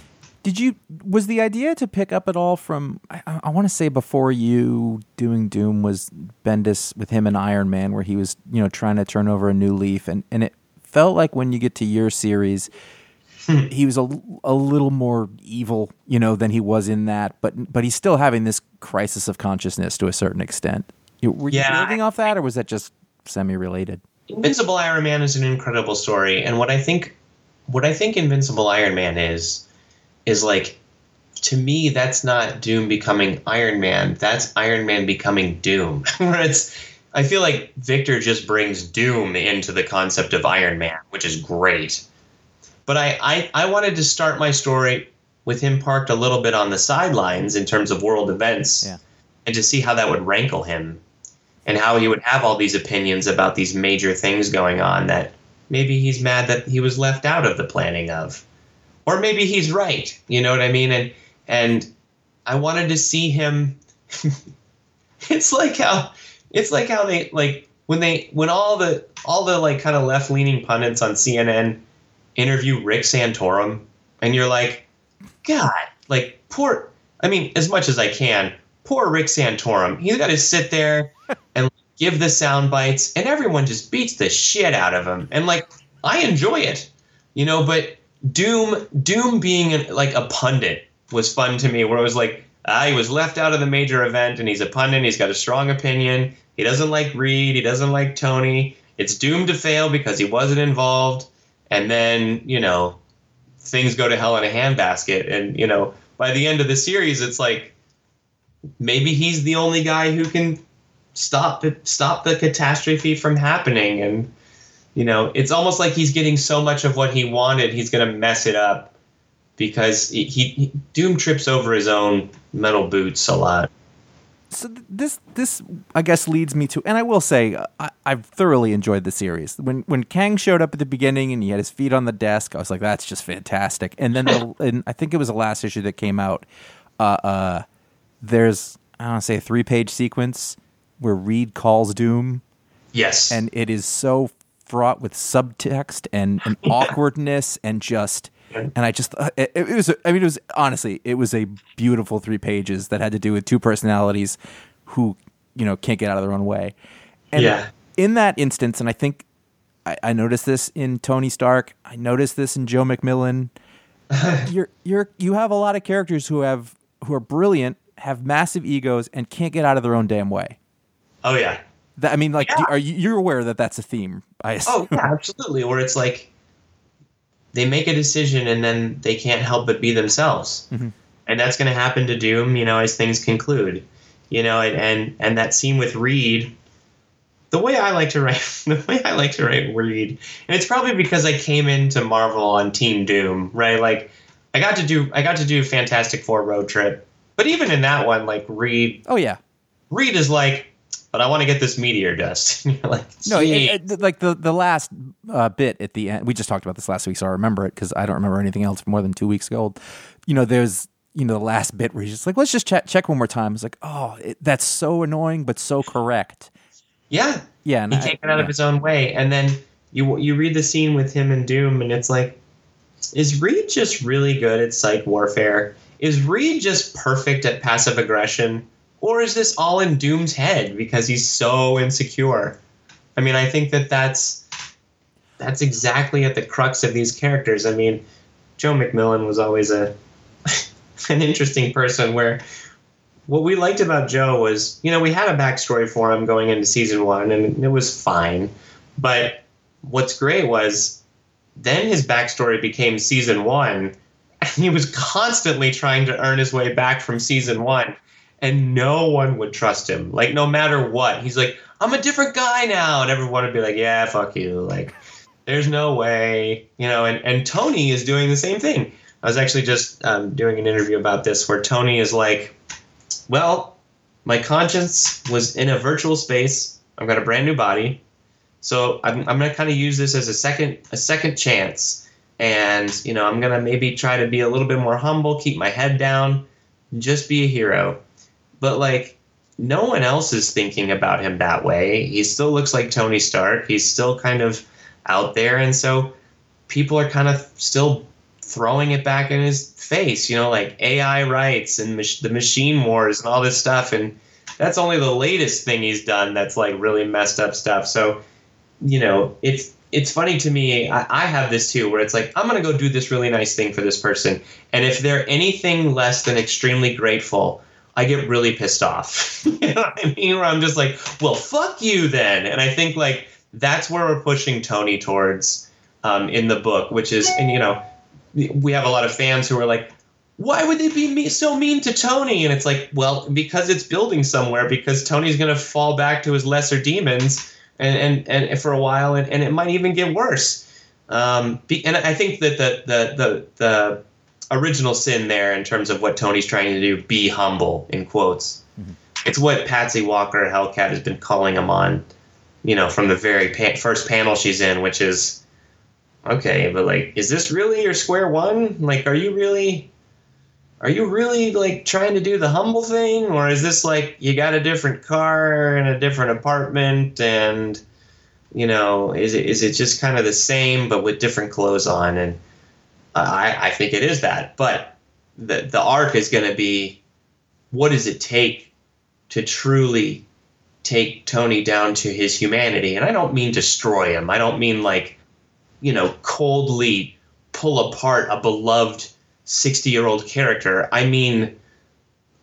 Did you was the idea to pick up at all from I, I want to say before you doing Doom was Bendis with him and Iron Man where he was you know trying to turn over a new leaf and and it felt like when you get to your series hmm. he was a, a little more evil you know than he was in that but but he's still having this crisis of consciousness to a certain extent. Were you Yeah, off that or was that just semi related? Invincible Iron Man is an incredible story, and what I think, what I think Invincible Iron Man is, is like, to me, that's not Doom becoming Iron Man. That's Iron Man becoming Doom. *laughs* Where it's, I feel like Victor just brings Doom into the concept of Iron Man, which is great. But I, I, I wanted to start my story with him parked a little bit on the sidelines in terms of world events, Yeah. and to see how that would rankle him and how he would have all these opinions about these major things going on that maybe he's mad that he was left out of the planning of. Or maybe he's right you know what i mean? And and i wanted to see him *laughs* it's like how it's like how they like when they when all the all the like kind of left leaning pundits on cnn interview rick santorum and you're like god like poor i mean as much as i can poor rick santorum. He's got to sit there and give the sound bites and everyone just beats the shit out of him and like i enjoy it you know but doom doom being an, like a pundit was fun to me where I was like ah, he was left out of the major event and he's a pundit he's got a strong opinion he doesn't like reed he doesn't like tony. It's doomed to fail because he wasn't involved and then you know things go to hell in a handbasket. And you know by the end of the series it's like maybe he's the only guy who can stop the stop the catastrophe from happening and you know it's almost like he's getting so much of what he wanted he's going to mess it up because he, he doom trips over his own metal boots a lot so th- this this I guess leads me to, and I will say I, I've thoroughly enjoyed the series. When when Kang showed up at the beginning and he had his feet on the desk, I was like, that's just fantastic. And then the, *laughs* and I think it was the last issue that came out. Uh, uh, there's I don't want to say a three page sequence where Reed calls Doom, yes. And it is so fraught with subtext and, and *laughs* awkwardness and just and I just uh, it, it was I mean it was honestly it was a beautiful three pages that had to do with two personalities who you know can't get out of their own way. And Yeah. in that instance and I think I, I noticed this in Tony Stark I noticed this in Joe McMillan *laughs* you're you're you have a lot of characters who have who are brilliant have massive egos and can't get out of their own damn way oh yeah That, I mean, like, Yeah. are you you're aware that that's a theme? I assume. Oh yeah, absolutely. Where it's like they make a decision and then they can't help but be themselves, Mhm. and that's going to happen to Doom. You know, as things conclude. You know, and and, and that scene with Reed. The way I like to write, *laughs* the way I like to write Reed, and it's probably because I came into Marvel on Team Doom, right? Like, I got to do, I got to do Fantastic Four road trip, but even in that one, like Reed, Oh yeah. Reed is like, but I want to get this meteor dust. *laughs* Like, No, it, it- like the the last uh, bit at the end. We just talked about this last week, so I remember it because I don't remember anything else more than two weeks ago. You know, there's you know the last bit where he's just like, let's just check check one more time. It's like, oh, it, that's so annoying, but so correct. yeah, Yeah, he I- can't get out of his own way. And then you you read the scene with him and Doom, and it's like, is Reed just really good at psych warfare? Is Reed just perfect at passive aggression, or is this all in Doom's head because he's so insecure? I mean, I think that that's that's exactly at the crux of these characters. I mean, Joe McMillan was always a *laughs* an interesting person where what we liked about Joe was, you know, we had a backstory for him going into season one, and it was fine. But what's great was then his backstory became season one, and he was constantly trying to earn his way back from season one, and no one would trust him. Like, no matter what, he's like, I'm a different guy now, and everyone would be like, Yeah, fuck you. Like, there's no way, you know. And and Tony is doing the same thing. I was actually just um, doing an interview about this where Tony is like, well, my conscience was in a virtual space. I've got a brand new body, so I'm, I'm gonna kind of use this as a second a second chance, and you know I'm gonna maybe try to be a little bit more humble, keep my head down, just be a hero. But like no one else is thinking about him that way. He still looks like Tony Stark. He's still kind of out there, and so people are kind of still throwing it back in his face, you know, like AI rights and mach- the machine wars and all this stuff. And that's only the latest thing he's done that's like really messed up stuff. So, you know, it's it's funny to me. I, I have this too, where it's like I'm gonna go do this really nice thing for this person, and if they're anything less than extremely grateful, I get really pissed off. *laughs* you know I mean? Where I'm just like, well, fuck you then. And I think like that's where we're pushing Tony towards um, in the book, which is, and you know, we have a lot of fans who are like, why would they be me- so mean to Tony? And it's like, well, because it's building somewhere, because Tony's going to fall back to his lesser demons and, and, and for a while, and, and it might even get worse. Um, be, and I think that the, the, the, the original sin there in terms of what Tony's trying to do, be humble, in quotes. Mm-hmm. It's what Patsy Walker, Hellcat, has been calling him on, you know, from the very pa- first panel she's in, which is, okay, but like, is this really your square one? Like, are you really, are you really like trying to do the humble thing, or is this like you got a different car and a different apartment, and you know, is it is it just kind of the same but with different clothes on? And I I think it is that, but the the arc is going to be, what does it take to truly take Tony down to his humanity? And I don't mean destroy him. I don't mean like you know, coldly pull apart a beloved 60 year old character. I mean,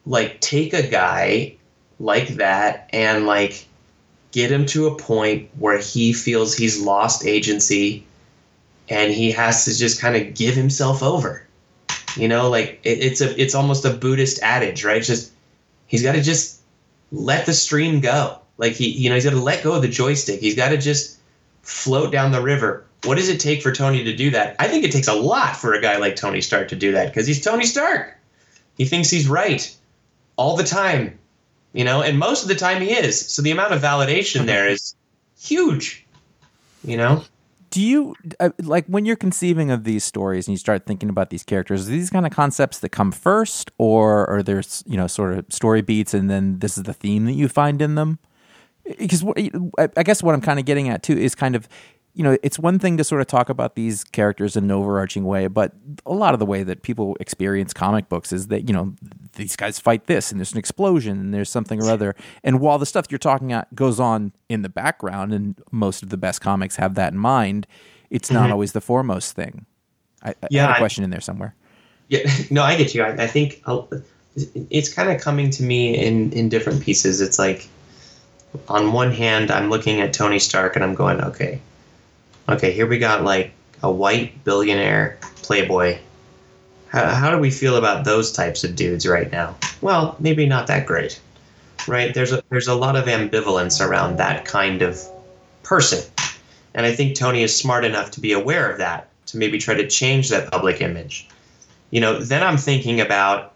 like, take a guy like that and, like, get him to a point where he feels he's lost agency and he has to just kind of give himself over. You know, like, it, it's a, it's almost a Buddhist adage, right? It's just, he's got to just let the stream go. Like, he, you know, he's got to let go of the joystick. He's got to just float down the river. What does it take for Tony to do that? I think it takes a lot for a guy like Tony Stark to do that because he's Tony Stark. He thinks he's right all the time, you know, and most of the time he is. So the amount of validation there is huge, you know. Do you uh, like when you're conceiving of these stories and you start thinking about these characters? Are these kind of concepts that come first, or are there you know sort of story beats and then this is the theme that you find in them? Because I I guess what I'm kind of getting at too is kind of you know it's one thing to sort of talk about these characters in an overarching way, but a lot of the way that people experience comic books is that you know these guys fight this and there's an explosion and there's something or other, and while the stuff you're talking about goes on in the background, and most of the best comics have that in mind, it's not mm-hmm. always the foremost thing. I, I Yeah, had a I- question in there somewhere. Yeah, *laughs* no, I get you. I, I think I'll, it's kind of coming to me in in different pieces. It's like on one hand, I'm looking at Tony Stark and I'm going, okay, okay, here we got like a white billionaire playboy. How, how do we feel about those types of dudes right now? Well, maybe not that great, right? There's a, there's a lot of ambivalence around that kind of person. And I think Tony is smart enough to be aware of that, to maybe try to change that public image. You know, then I'm thinking about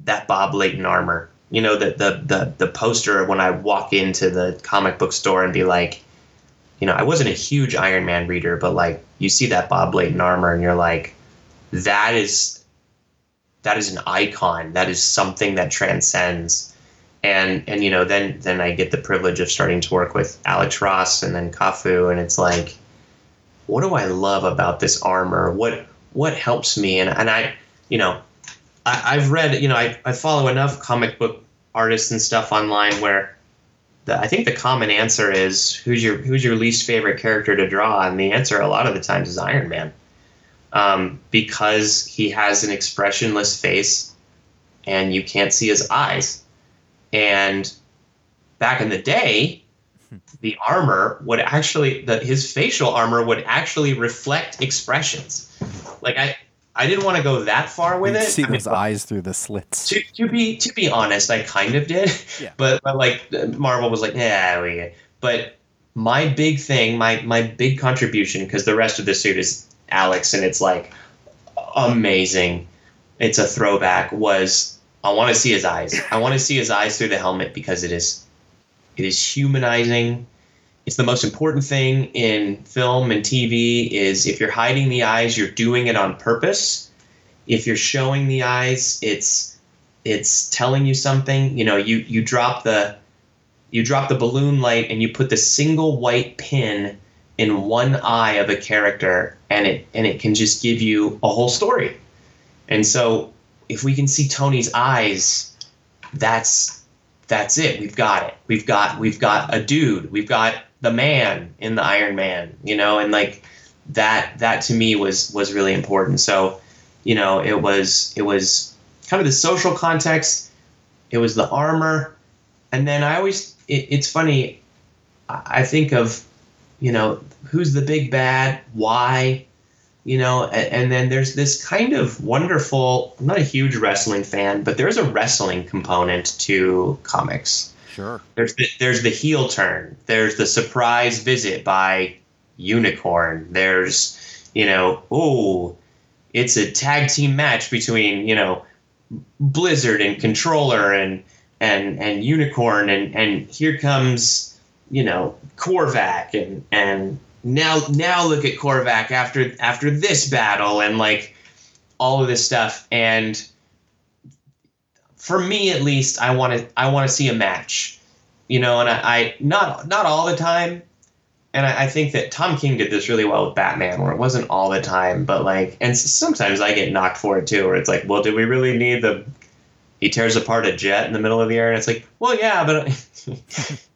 that Bob Layton armor. You know, the the the, the poster when I walk into the comic book store and be like, you know, I wasn't a huge Iron Man reader, but like you see that Bob Layton armor and you're like, that is that is an icon. That is something that transcends. And and you know, then then I get the privilege of starting to work with Alex Ross and then Cafu, and it's like, what do I love about this armor? What what helps me? And and I, you know, I, have read, you know, I, I follow enough comic book artists and stuff online where the, I think the common answer is who's your who's your least favorite character to draw, and the answer a lot of the times is Iron Man, um, because he has an expressionless face, and you can't see his eyes, and back in the day, the armor would actually the his facial armor would actually reflect expressions. Like I I didn't want to go that far with you it. See I those mean, eyes through the slits. to, to be to be honest, I kind of did. Yeah. *laughs* But, but like Marvel was like, yeah, we. But my big thing, my my big contribution, because the rest of the suit is Alex, and it's like amazing. It's a throwback. Was I want to see his eyes? I want to see his eyes through the helmet because it is, it is humanizing. It's the most important thing in film and TV. Is if you're hiding the eyes, you're doing it on purpose. If you're showing the eyes, it's it's telling you something. You know, you you drop the you drop the balloon light and you put the single white pin in one eye of a character and it and it can just give you a whole story. And so if we can see Tony's eyes, that's that's it. We've got it. We've got we've got a dude. We've got the man in the Iron Man, you know, and like that that to me was was really important. So, you know, it was it was kind of the social context, it was the armor, and then I always it, it's funny. I think of, you know, who's the big bad, why, you know, and, and then there's this kind of wonderful. I'm not a huge wrestling fan, but there's a wrestling component to comics. Sure. There's the, there's the heel turn. There's the surprise visit by Unicorn. There's you know, oh, it's a tag team match between you know Blizzard and Controller and and and Unicorn and and here comes you know Korvac and and now now look at Korvac after after this battle and like all of this stuff and for me at least I want to I want to see a match you know and I, I not not all the time. And I, I think that Tom King did this really well with Batman where it wasn't all the time but like and sometimes I get knocked for it too where it's like well do we really need the he tears apart a jet in the middle of the air and it's like well yeah but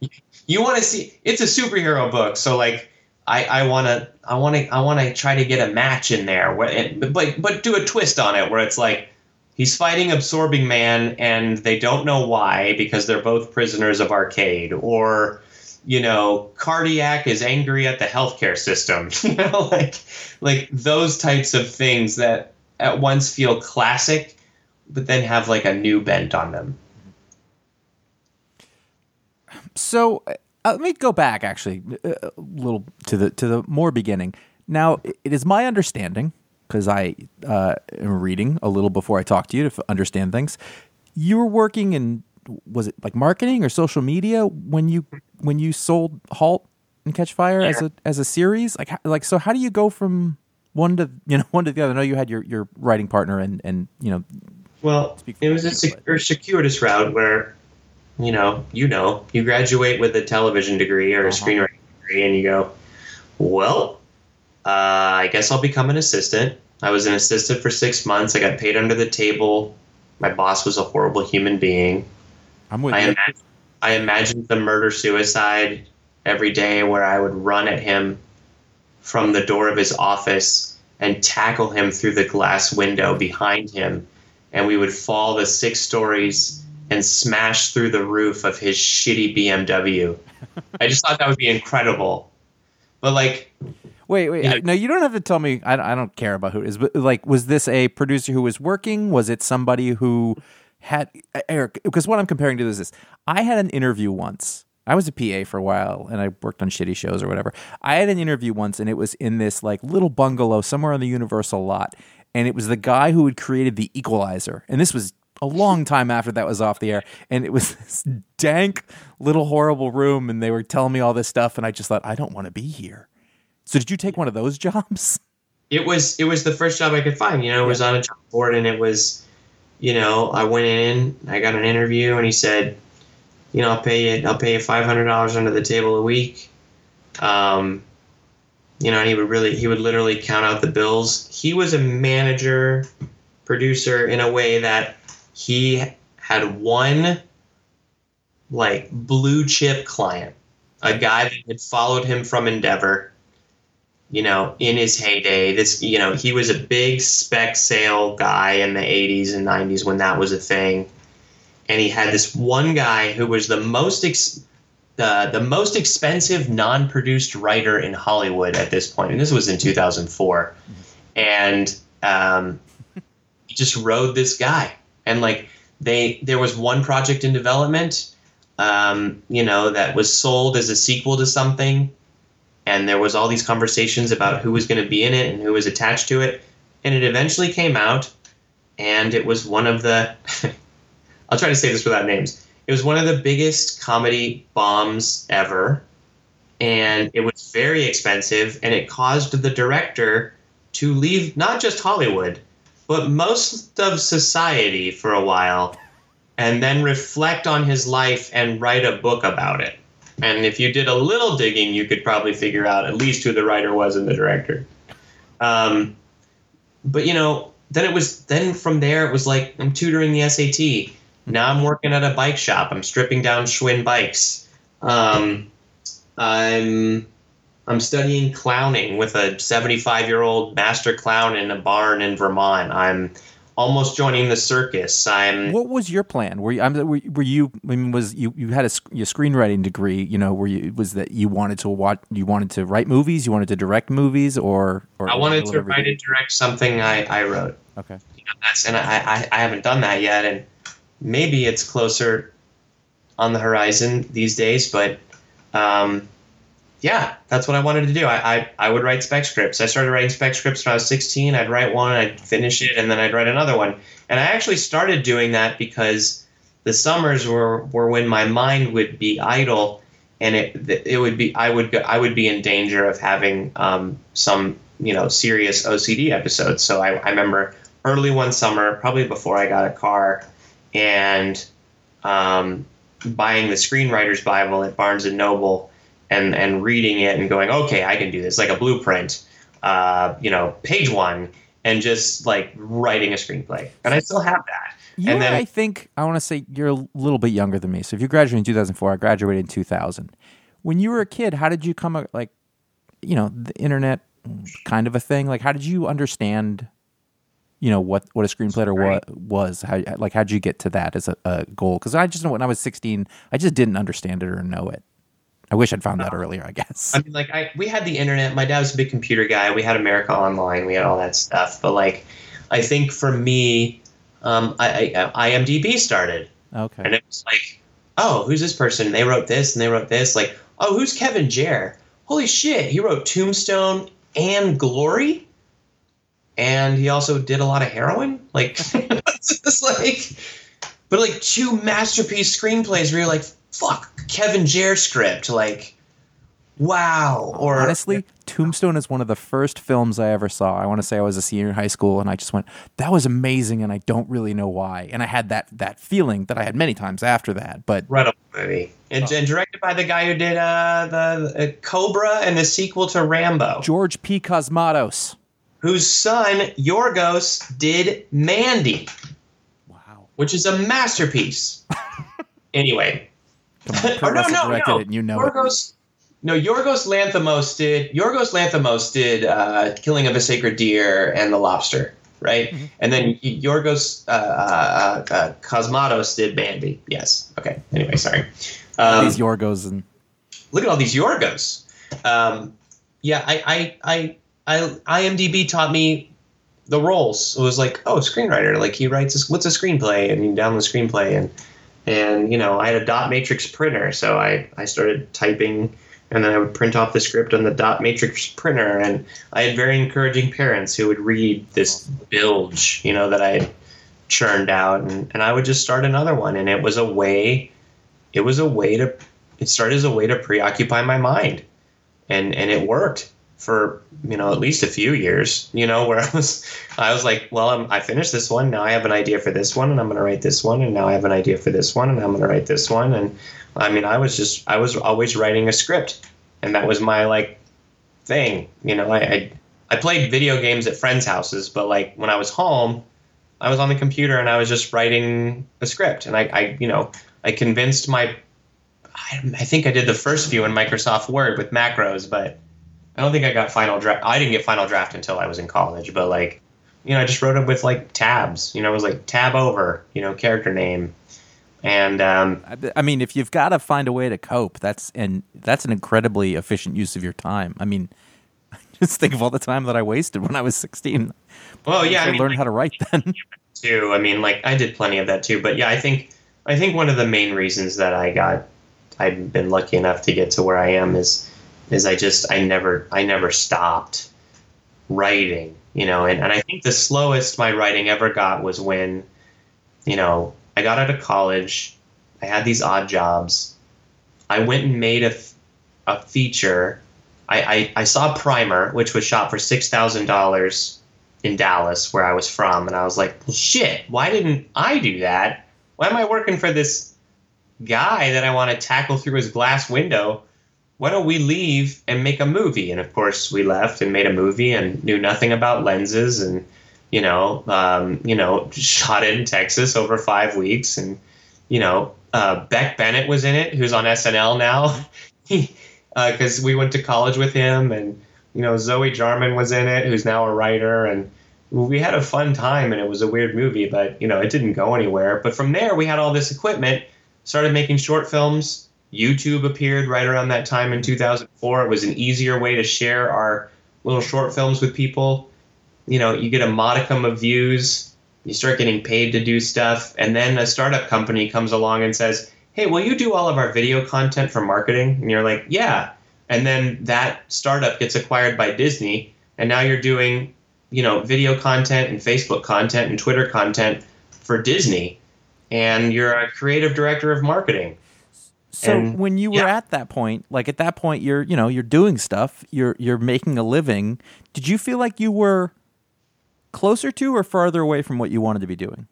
*laughs* you want to see it's a superhero book so like I, I want to I want to I want to try to get a match in there where it, but but do a twist on it where it's like he's fighting absorbing man and they don't know why because they're both prisoners of arcade. Or you know cardiac is angry at the healthcare system. *laughs* You know like like those types of things that at once feel classic but then have like a new bent on them. So uh, let me go back actually uh, a little to the to the more beginning. Now it is my understanding because I uh, am reading a little before I talk to you to f- understand things. You were working in was it like marketing or social media when you when you sold Halt and Catch Fire as a as a series? Like like so how do you go from one to *laughs* you know one to the other? I know you had your your writing partner and and you know Well, it was a sec- circuitous route where, you know, you know, you graduate with a television degree or a Uh-huh. screenwriting degree, and you go, well, uh, I guess I'll become an assistant. I was an assistant for six months. I got paid under the table. My boss was a horrible human being. I'm with I you. imagine, I imagined the murder suicide every day where I would run at him from the door of his office and tackle him through the glass window behind him. And we would fall the six stories and smash through the roof of his shitty BMW. *laughs* I just thought that would be incredible. But like, Wait, wait. Yeah. No, you don't have to tell me. I, I don't care about who it is. But like, was this a producer who was working? Was it somebody who had Eric? Because what I'm comparing to is this: I had an interview once. I was a PA for a while, and I worked on shitty shows or whatever. I had an interview once, and it was in this like little bungalow somewhere on the Universal lot, and it was the guy who had created the Equalizer, and this was a long time after that was off the air, and it was *laughs* this dank little horrible room, and they were telling me all this stuff, and I just thought I don't want to be here. So did you take one of those *laughs* jobs? it was it was the first job I could find. You know, it was on a job board, and it was, you know, I went in, I got an interview, and he said, you know, I'll pay you, I'll pay you five hundred dollars under the table a week. Um, you know, and he would really, he would literally count out the bills. He was a manager, producer in a way that he had one like blue chip client, a guy that had followed him from Endeavor you know, in his heyday. This, you know, he was a big spec sale guy in the 80s and 90s when that was a thing. And he had this one guy who was the most ex- the most expensive non-produced writer in Hollywood at this point, and this was in 2004. And um, he just rode this guy, and like they there was one project in development, um, you know, that was sold as a sequel to something and there was all these conversations about who was going to be in it and who was attached to it. And it eventually came out and it was one of the *laughs* i'll try to say this without names. It was one of the biggest comedy bombs ever. And it was very expensive and it caused the director to leave not just hollywood but most of society for a while and then reflect on his life and write a book about it and if you did a little digging, you could probably figure out at least who the writer was and the director. Um, but you know, then it was then from there it was like I'm tutoring the SAT. Now I'm working at a bike shop. I'm stripping down Schwinn bikes. Um, I'm I'm studying clowning with a 75 year old master clown in a barn in Vermont. I'm almost joining the circus. I'm What was your plan? Were you, I'm, were, were you? I mean, was you you had a your screenwriting degree? You know, were you was that you wanted to watch? You wanted to write movies? You wanted to direct movies, or or I wanted to write and direct something I, I wrote. Okay. you know, that's and I, I, I haven't done that yet and maybe it's closer on the horizon these days but um, yeah that's what i wanted to do. I, I, I would write spec scripts. I started writing spec scripts when i was 16 i'd write one i'd finish it and then i'd write another one. And i actually started doing that because the summers were, were when my mind would be idle and it it would be I would go, I would be in danger of having um, some you know serious OCD episodes. So I, I remember early one summer, probably before I got a car, and um, buying the Screenwriter's Bible at Barnes and Noble, and and reading it and going, okay, I can do this, like a blueprint, uh, you know, page one, and just like writing a screenplay. And I still have that. You and then I think I want to say you're a little bit younger than me. So if you graduated in 2004, I graduated in 2000. When you were a kid, how did you come like, you know, the internet kind of a thing? Like, how did you understand, you know, what what a screenplay or what was? How like how did you get to that as a, a goal? Because I just know when I was 16, I just didn't understand it or know it. I wish I'd found that earlier. I guess. I mean, like, I we had the internet. My dad was a big computer guy. We had America Online. We had all that stuff. But like, I think for me, um, I, I IMDb started, Okay. and it was like, oh, who's this person? They wrote this, and they wrote this. Like, oh, who's Kevin Jarre? Holy shit, he wrote Tombstone and Glory, and he also did a lot of heroin. Like, *laughs* it's like, but like two masterpiece screenplays where you're like, fuck, Kevin Jarre script, like. Wow. Or Honestly, Tombstone is one of the first films I ever saw. I want to say I was a senior in high school, and I just went, "That was amazing," and I don't really know why. And I had that that feeling that I had many times after that. But incredible movie, and, and directed by the guy who did uh, the uh, Cobra and the sequel to Rambo, George P. Cosmatos. whose son Yorgos did Mandy, Wow. which is a masterpiece. *laughs* anyway, *laughs* Kurt Oh, no, Russell no, directed no. it, and you know it. Yorgos. No, Yorgos Lanthimos did. Yorgos Lanthimos did uh, "Killing of a Sacred Deer" and "The Lobster." right? Mm-hmm. And then Yorgos uh, uh, uh, Cosmatos did Mandy. Yes. Okay. Anyway, sorry. Um, These Yorgos and look at all these Yorgos. Um, yeah, I, I, I, I, IMDb taught me the roles. It was like, oh, screenwriter. Like he writes, a, what's a screenplay? And you download the screenplay, and and you know, I had a dot matrix printer, so I I started typing, and then I would print off the script on the dot matrix printer, and I had very encouraging parents who would read this bilge, you know, that I had churned out, and and I would just start another one, and it was a way, it was a way to, it started as a way to preoccupy my mind, and and it worked for you know at least a few years you know where *laughs* i was i was like well I'm, i finished this one. Now i have an idea for this one and i'm going to write this one and now i have an idea for this one and i'm going to write this one. And i mean i was just i was always writing a script and that was my like thing you know. I i, I played video games at friends houses but like when i was home i was on the computer and i was just writing a script. And i, I you know i convinced my I, I think i did the first few in microsoft word with macros but I don't think I got final draft. I didn't get final draft until I was in college, but like, you know, I just wrote it with like tabs. You know, it was like tab over, you know, character name, and um, I- mean, if you've got to find a way to cope, that's and that's an incredibly efficient use of your time. I mean, *laughs* just think of all the time that I wasted when I was 16. well, yeah, I I mean, learned how to write then. *laughs* too. I mean, like I did plenty of that too. But yeah, I think I think one of the main reasons that I got I've been lucky enough to get to where I am is is I just I never I never stopped writing. You know, and, and I think the slowest my writing ever got was when, you know, I got out of college, I had these odd jobs. I went and made a, a feature. I, I, I saw Primer, which was shot for six thousand dollars in Dallas, where I was from, and I was like, well, shit, why didn't I do that? Why am I working for this guy that I want to tackle through his glass window? Why don't we leave and make a movie? And of course, we left and made a movie and knew nothing about lenses and you know, um, you know, shot it in Texas over five weeks, and you know, uh, Beck Bennett was in it, who's on SNL now, *laughs* because uh, we went to college with him, and you know, Zoe Jarman was in it, who's now a writer, and we had a fun time, and it was a weird movie, but you know, it didn't go anywhere. But from there, we had all this equipment, started making short films. YouTube appeared right around that time in 2004. It was an easier way to share our little short films with people. You know you get a modicum of views. You start getting paid to do stuff. And then a startup company comes along and says hey will you do all of our video content for marketing? And you're like yeah. And then that startup gets acquired by disney. And now you're doing you know video content and facebook content and twitter content for disney. And you're a creative director of marketing So And- when you were yeah. at that point, like at that point, you're you know you're doing stuff, you're you're making a living. Did you feel like you were closer to or farther away from what you wanted to be doing?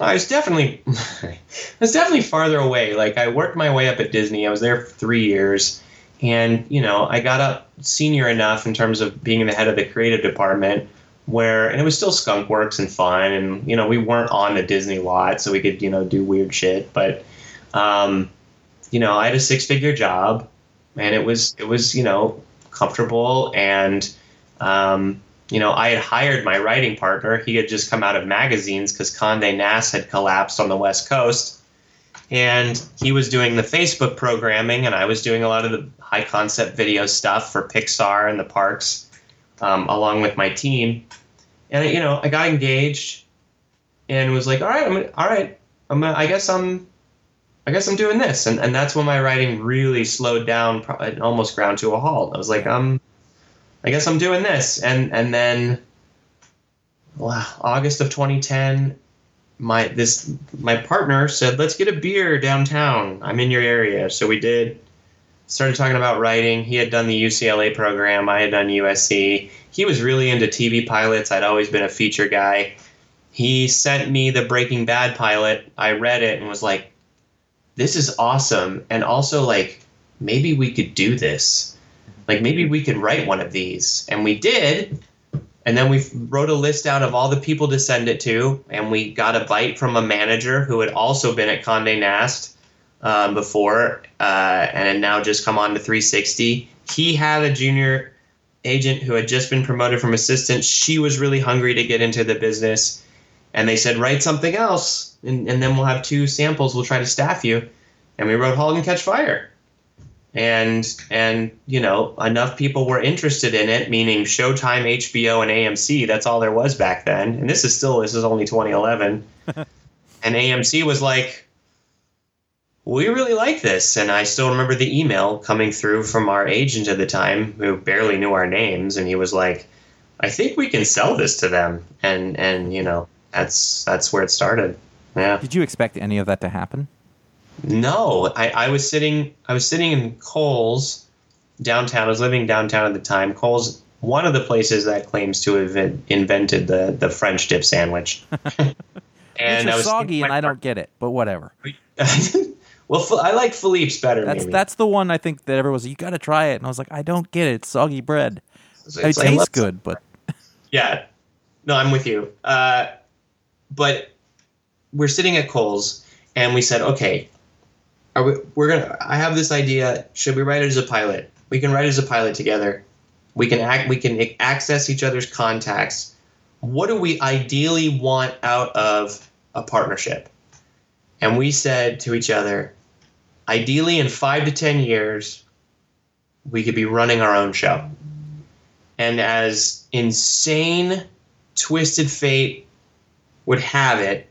I was definitely, *laughs* I was definitely farther away. Like I worked my way up at Disney. I was there for three years, and you know I got up senior enough in terms of being the head of the creative department, where and it was still skunk works and fun, and you know we weren't on the Disney lot, so we could you know do weird shit. But, um, you know I had a six figure job, and it was it was you know comfortable and. Um, you know, I had hired my writing partner. He had just come out of magazines because Condé Nast had collapsed on the West Coast. And he was doing the Facebook programming, and I was doing a lot of the high concept video stuff for Pixar and the parks, um, along with my team. And you know, I got engaged, and was like, "All right, I'm all right, I'm I guess I'm, I guess I'm doing this." And and that's when my writing really slowed down, and almost ground to a halt. I was like, "I'm." I guess I'm doing this. And and then wow, August of 2010, my this my partner said, "Let's get a beer downtown. I'm in your area." So we did. Started talking about writing. He had done the UCLA program. I had done USC. He was really into TV pilots. I'd always been a feature guy. He sent me the Breaking Bad pilot. I read it and was like, "This is awesome." And also like, maybe we could do this like maybe we could write one of these and we did and then we wrote a list out of all the people to send it to and we got a bite from a manager who had also been at conde nast um, before uh, and had now just come on to 360 he had a junior agent who had just been promoted from assistant. She was really hungry to get into the business. And they said, write something else, and, and then we'll have two samples. We'll try to staff you. And we wrote Halt and Catch Fire. And and you know enough people were interested in it, meaning Showtime, HBO, and AMC. That's all there was back then. And this is still this is only 2011. *laughs* and AMC was like, we really like this. And I still remember the email coming through from our agent at the time, who barely knew our names, and he was like, I think we can sell this to them. And and you know that's that's where it started. Yeah. Did you expect any of that to happen? No, I, I was sitting I was sitting in Cole's downtown. I was living downtown at the time. Cole's, one of the places that claims to have in- invented the the French dip sandwich. *laughs* and I was soggy, and I don't get it, but whatever. *laughs* well, I like Philippe's better. That's maybe. that's the one I think that everyone was. You got to try it, and I was like, I don't get it. It's soggy bread. It's it like, tastes good, but *laughs* Yeah. No, I'm with you. Uh, but we're sitting at Cole's and we said, okay, are we, we're gonna. I have this idea. Should we write it as a pilot? We can write it as a pilot together. We can act. We can access each other's contacts. What do we ideally want out of a partnership? And we said to each other, ideally, in five to ten years, we could be running our own show. And as insane, twisted fate would have it,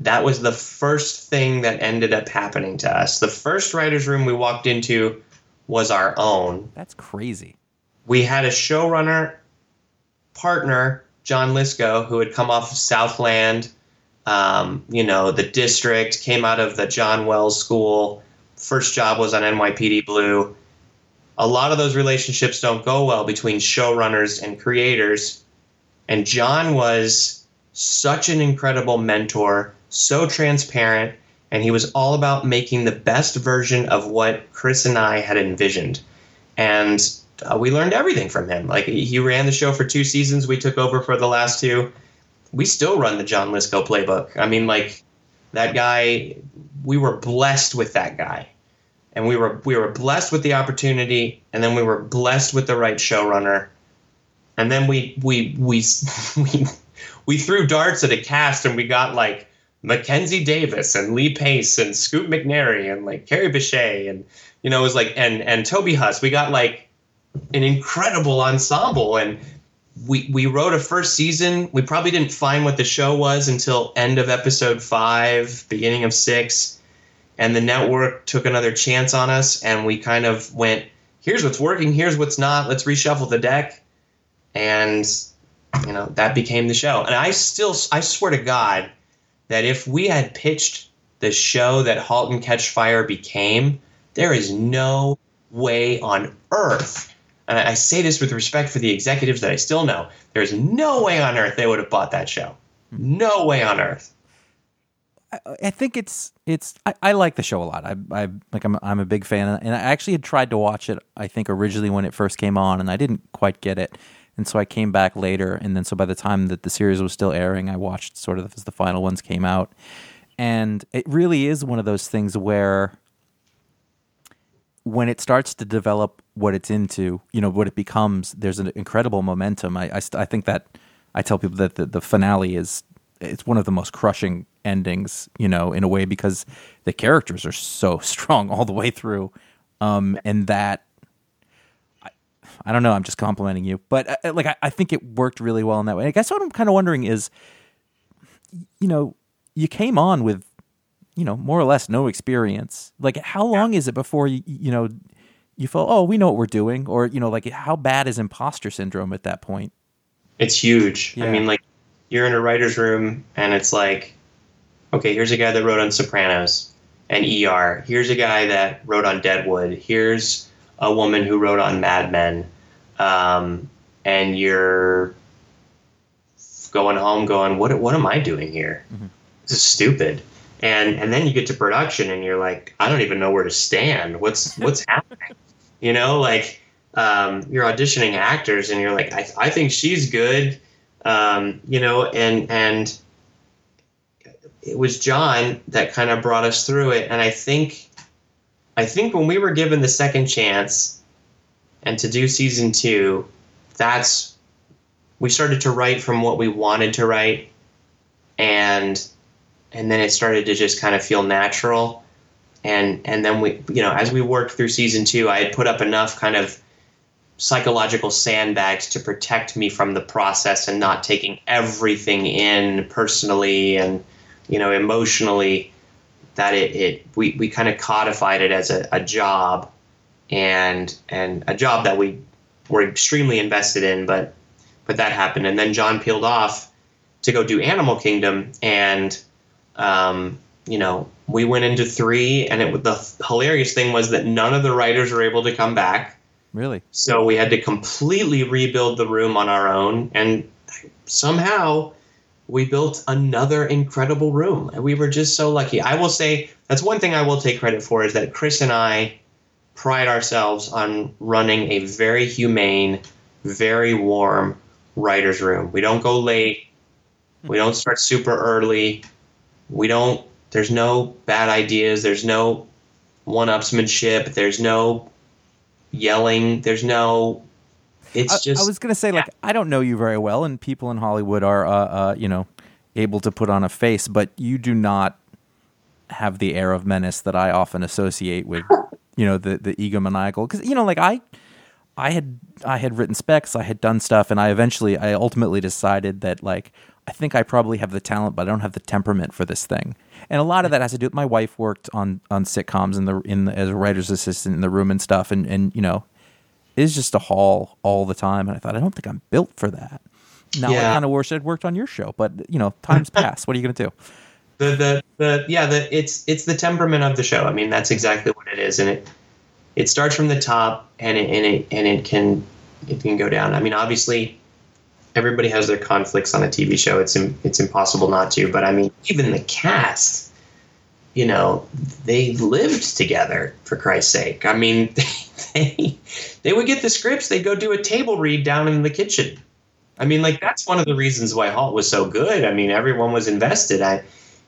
that was the first thing that ended up happening to us. The first writer's room we walked into was our own. that's crazy. We had a showrunner partner, John Lisco, who had come off of Southland, um, you know, the district, came out of the John Wells School. First job was on NYPD Blue. A lot of those relationships don't go well between showrunners and creators. And John was such an incredible mentor, so transparent, and he was all about making the best version of what Chris and I had envisioned. And uh, we learned everything from him. Like he ran the show for two seasons, we took over for the last two. We still run the John Lisco playbook. I mean, like that guy, we were blessed with that guy. And we were we were blessed with the opportunity, and then we were blessed with the right showrunner, and then we we we *laughs* we we threw darts at a cast, and we got like Mackenzie Davis and Lee Pace and Scoot McNairy and like Kerry Bishé and you know it was like and and Toby Huss. We got like an incredible ensemble, and we we wrote a first season. We probably didn't find what the show was until end of episode five, beginning of six, and the network took another chance on us, and we kind of went, "Here's what's working. Here's what's not. Let's reshuffle the deck," and you know that became the show. And I still, I swear to God, that if we had pitched the show that *Halt and Catch Fire* became, there is no way on earth and I say this with respect for the executives that I still know, there's no way on earth they would have bought that show. No way on earth. I, I think it's it's I, I like the show a lot. I I like I'm I'm a big fan, and I actually had tried to watch it. I think originally when it first came on, and I didn't quite get it, and so I came back later, and then so by the time that the series was still airing, I watched sort of as the final ones came out, and it really is one of those things where when it starts to develop what it's into, you know, what it becomes, there's an incredible momentum. I, I, st- I think that I tell people that the, the finale is it's one of the most crushing endings, you know, in a way because the characters are so *laughs* strong all the way through, um, and that I don't know. I'm just complimenting you, but uh, like I, I think it worked really well in that way. I guess what I'm kind of wondering is, you know, you came on with you know, more or less no experience. Like, how long is it before you, you know, you feel, oh, we know what we're doing, or you know, like, how bad is imposter syndrome at that point? It's huge. Yeah. I mean, like, you're in a writer's room and it's like, okay, here's a guy that wrote on Sopranos and ER. Here's a guy that wrote on Deadwood. Here's a woman who wrote on Mad Men. Um, and you're going home going, what, what am I doing here? Mhm. This is stupid. And, and then you get to production and you're like, I don't even know where to stand. What's, *laughs* what's happening? You know, like, um, you're auditioning actors and you're like, I, I think she's good. Um, you know, and, and it was John that kind of brought us through it. And I think, I think when we were given the second chance and to do season two, that's we started to write from what we wanted to write. And and then it started to just kind of feel natural. And and then we you know as we worked through season two i had put up enough kind of psychological sandbags to protect me from the process and not taking everything in personally and you know emotionally that it, it we, we kind of codified it as a, a job and and a job that we were extremely invested in but but that happened and then john peeled off to go do animal kingdom and um, you know we went into three and it the hilarious thing was that none of the writers were able to come back Really? so we had to completely rebuild the room on our own, and somehow we built another incredible room. And we were just so lucky. I will say that's one thing I will take credit for is that Chris and I pride ourselves on running a very humane, very warm writer's room. We don't go late. We don't start super early. We don't, there's no bad ideas. There's no one upsmanship. There's no yelling. There's no. It's I, just. I was gonna say like I don't know you very well, and people in Hollywood are uh, uh, you know able to put on a face, but you do not have the air of menace that I often associate with *laughs* you know the the egomaniacal because you know like I. I had I had written specs, I had done stuff, and I eventually I ultimately decided that like I think I probably have the talent, but I don't have the temperament for this thing. And a lot of that has to do with my wife worked on on sitcoms in the in the, as a writer's assistant in the room and stuff, and and you know, is just a haul all the time. And I thought I don't think I'm built for that. Now I kind of wish I'd worked on your show, but you know, times *laughs* pass. What are you gonna do? The the the yeah the it's it's the temperament of the show. I mean that's exactly what it is, and it it starts from the top and it and it and it can it can go down. I mean obviously everybody has their conflicts on a TV show. It's it's impossible not to. But I mean even the cast, you know, they lived together for Christ's sake. I mean *laughs* they they would get the scripts. They'd go do a table read down in the kitchen. I mean, like that's one of the reasons why Halt was so good. I mean, everyone was invested. I,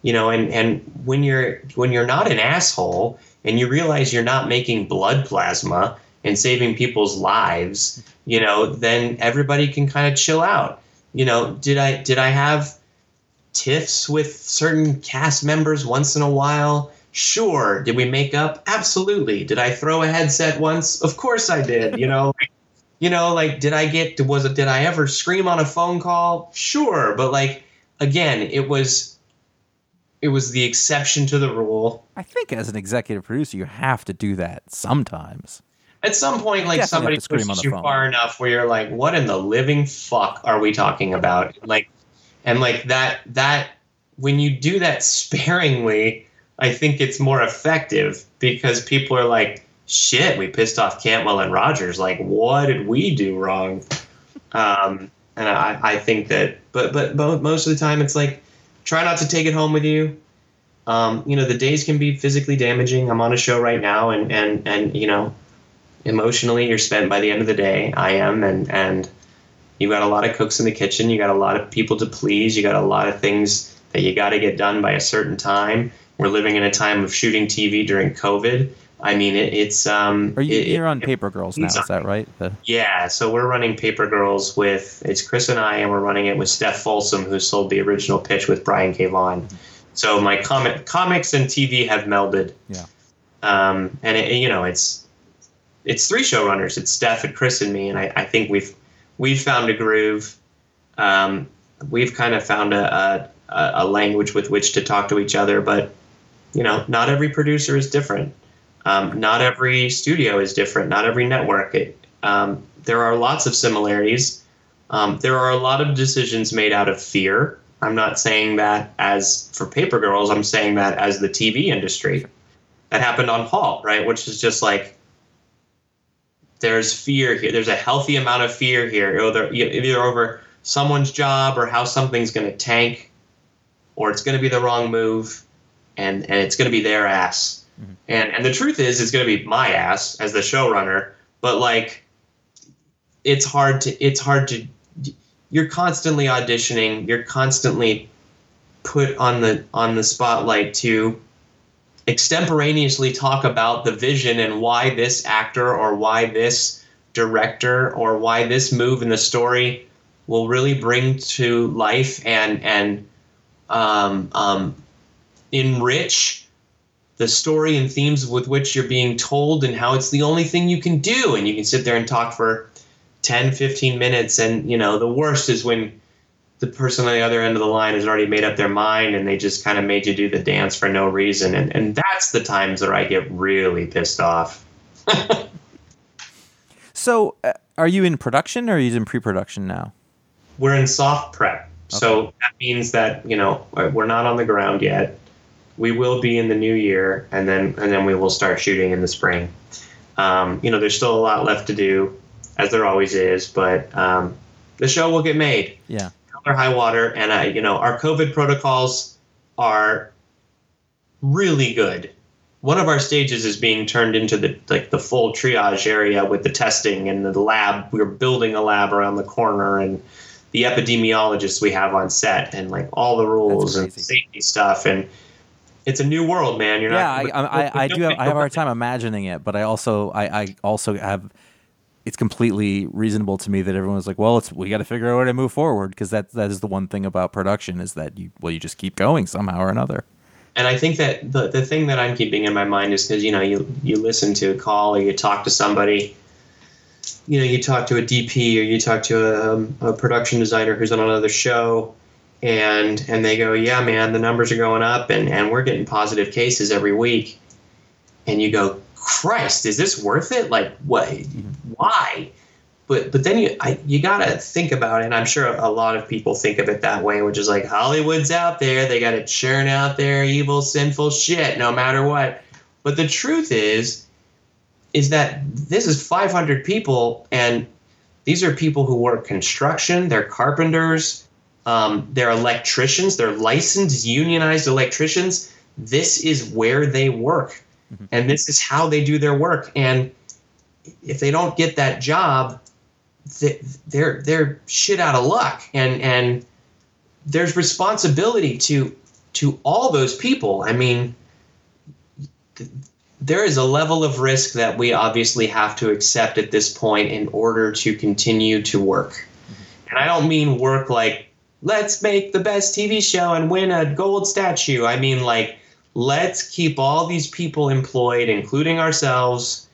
you know, and and when you're when you're not an asshole and you realize you're not making blood plasma and saving people's lives, you know, then everybody can kind of chill out. You know, did I did I have tiffs with certain cast members once in a while? Sure. Did we make up? Absolutely. Did I throw a headset once? Of course I did. You know, you know, like did I get was it did I ever scream on a phone call? Sure, but like again, it was it was the exception to the rule. I think as an executive producer, you have to do that sometimes. At some point, like somebody to scream on pushes the you phone. far enough where you're like, "What in the living fuck are we talking about?" Like, and like that that when you do that sparingly, I think it's more effective because people are like, "Shit, we pissed off Cantwell and Rogers. Like, what did we do wrong?" Um, and I, I think that, but but but most of the time, it's like, try not to take it home with you. Um, you know, the days can be physically damaging. I'm on a show right now, and and and you know, emotionally you're spent by the end of the day. I am and and you got a lot of cooks in the kitchen. You got a lot of people to please. You got a lot of things that you got to get done by a certain time. We're living in a time of shooting tv during covid i mean it, it's um Are you it- you're on it- Paper Girls now? Is that right? The, yeah so we're running paper girls with it's chris and i and we're running it with steph folsom who sold the original pitch with brian k vaughan so my comic comics and tv have melded Yeah. um, and it, you know it's it's three showrunners. It's Steph and Chris and me, and I, I think we've we've found a groove. Um, we've kind of found a, a a language with which to talk to each other, but you know, not every producer is different. Um, not every studio is different. Not every network. It, um, there are lots of similarities. Um, there are a lot of decisions made out of fear. I'm not saying that as for Paper Girls. I'm saying that as the TV industry. That happened on Halt, right? Which is just like there's fear here. There's a healthy amount of fear here, either either over someone's job or how something's going to tank, or it's going to be the wrong move, and and it's going to be their ass. And and the truth is, it's going to be my ass as the showrunner. But like, it's hard to it's hard to. You're constantly auditioning. You're constantly put on the on the spotlight to extemporaneously talk about the vision and why this actor or why this director or why this move in the story will really bring to life and and um, um, enrich the story and themes with which you're being told and how it's the only thing you can do and you can sit there and talk for 10 15 minutes and you know the worst is when the person on the other end of the line has already made up their mind and they just kind of made you do the dance for no reason and and that's the times that I get really pissed off *laughs* So, uh, are you in production or are you in pre-production now? we're in soft prep. So that means that you know we're not on the ground yet. We will be in the new year, and then and then we will start shooting in the spring. Um, you know, there's still a lot left to do, as there always is, but um, the show will get made. Yeah. Color high water, and I, you know, our COVID protocols are really good. One of our stages is being turned into the like the full triage area with the testing and the lab. We're building a lab around the corner, and the epidemiologists we have on set, and like all the rules and safety stuff, and it's a new world, man. You're yeah, not. I, I, I do. Have, I have a hard time imagining it, but I also, I, I also have. It's completely reasonable to me that everyone's like, well, it's we got to figure out where to move forward because that that is the one thing about production is that you well you just keep going somehow or another. and I think that the the thing that I'm keeping in my mind is because you know you you listen to a call or you talk to somebody, you know you talk to a DP or you talk to a, um, a production designer who's on another show, and and they go, yeah, man, the numbers are going up and and we're getting positive cases every week, and you go, Christ, is this worth it? Like what? Mm-hmm. Why? But but then you I, you gotta think about it. And I'm sure a lot of people think of it that way, which is like Hollywood's out there. They got to churn out their evil, sinful shit, no matter what. But the truth is, is that this is 500 people, and these are people who work construction. They're carpenters. Um, they're electricians. They're licensed, unionized electricians. This is where they work, and this is how they do their work. And if they don't get that job, they're they're shit out of luck. And and there's responsibility to to all those people. I mean, th- there is a level of risk that we obviously have to accept at this point in order to continue to work. And I don't mean work like let's make the best TV show and win a gold statue. I mean like let's keep all these people employed, including ourselves,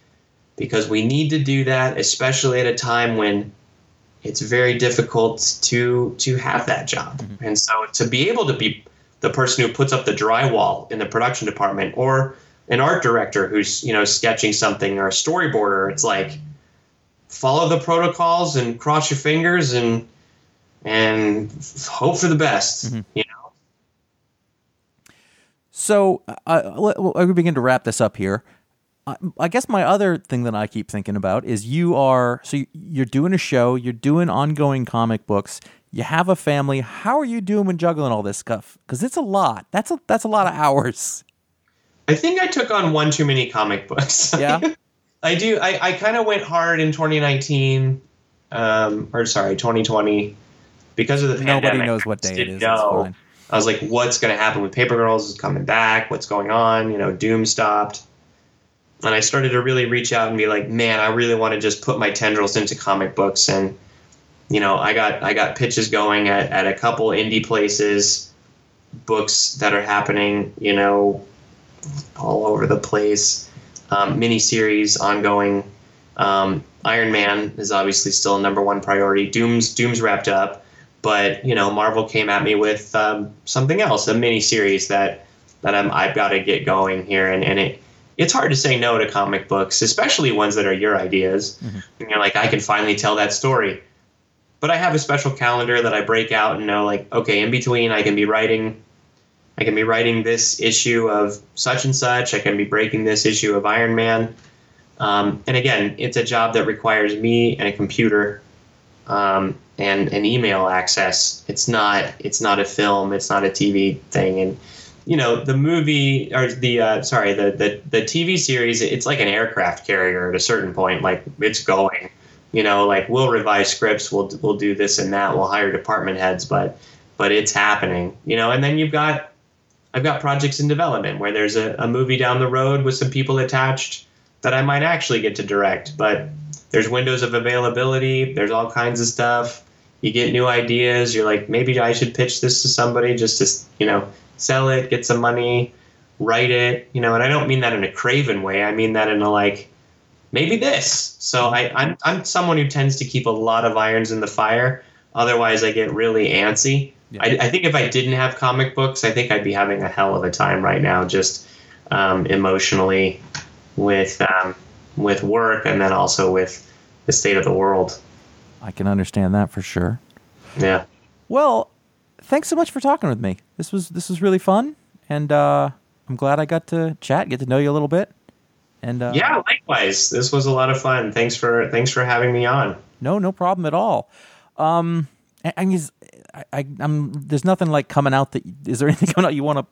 because we need to do that, especially at a time when it's very difficult to to have that job. Mm-hmm. And so to be able to be the person who puts up the drywall in the production department or an art director who's, you know, sketching something or a storyboarder, it's like follow the protocols and cross your fingers and and hope for the best, you know. So uh, let- well, I begin to wrap this up here. I, I guess my other thing that I keep thinking about is you are so you- you're doing a show, you're doing ongoing comic books, you have a family. How are you doing when juggling all this stuff? Because it's a lot. That's a that's a lot of hours. I think I took on one too many comic books. *laughs* Yeah. I do. I, I kind of went hard in 2019, um, or sorry, 2020, because of the Nobody pandemic. knows what day it is. Know. I was like, what's going to happen with Paper Girls? Is coming back? What's going on? You know, Doom stopped. And I started to really reach out and be like, man, I really want to just put my tendrils into comic books. And, you know, I got I got pitches going at, at a couple indie places, books that are happening, you know, all over the place. Um, miniseries ongoing. Um, Iron Man is obviously still a number one priority. Doom's Doom's wrapped up, but you know Marvel came at me with um, something else, a miniseries that that I'm, I've got to get going here, and, and it it's hard to say no to comic books, especially ones that are your ideas. And you're like, I can finally tell that story. But I have a special calendar that I break out and know, like, okay, in between, I can be writing I can be writing this issue of such and such. I can be breaking this issue of Iron Man. Um, and again, it's a job that requires me and a computer um, and an email access. It's not. It's not a film. It's not a TV thing. And you know, the movie or the uh, sorry, the, the the TV series. It's like an aircraft carrier at a certain point. Like it's going. You know, like we'll revise scripts. We'll we'll do this and that. We'll hire department heads, but but it's happening. You know, and then you've got I've got projects in development where there's a, a movie down the road with some people attached that I might actually get to direct. But there's windows of availability. There's all kinds of stuff. You get new ideas. You're like, maybe I should pitch this to somebody just to, you know, sell it, get some money, write it, you know. And I don't mean that in a craven way. I mean that in a like, maybe this. So I, I'm I'm someone who tends to keep a lot of irons in the fire. Otherwise, I get really antsy. Yeah. I, I think if I didn't have comic books, I think I'd be having a hell of a time right now, just um, emotionally, with um, with work, and then also with the state of the world. I can understand that for sure. Yeah. Well, thanks so much for talking with me. This was this was really fun, and uh, I'm glad I got to chat, get to know you a little bit. And uh, Yeah, likewise. This was a lot of fun. Thanks for thanks for having me on. no, no problem at all. Um, I, I, mean, I, I, I'm there's nothing like coming out that. Is there anything *laughs* coming out you want to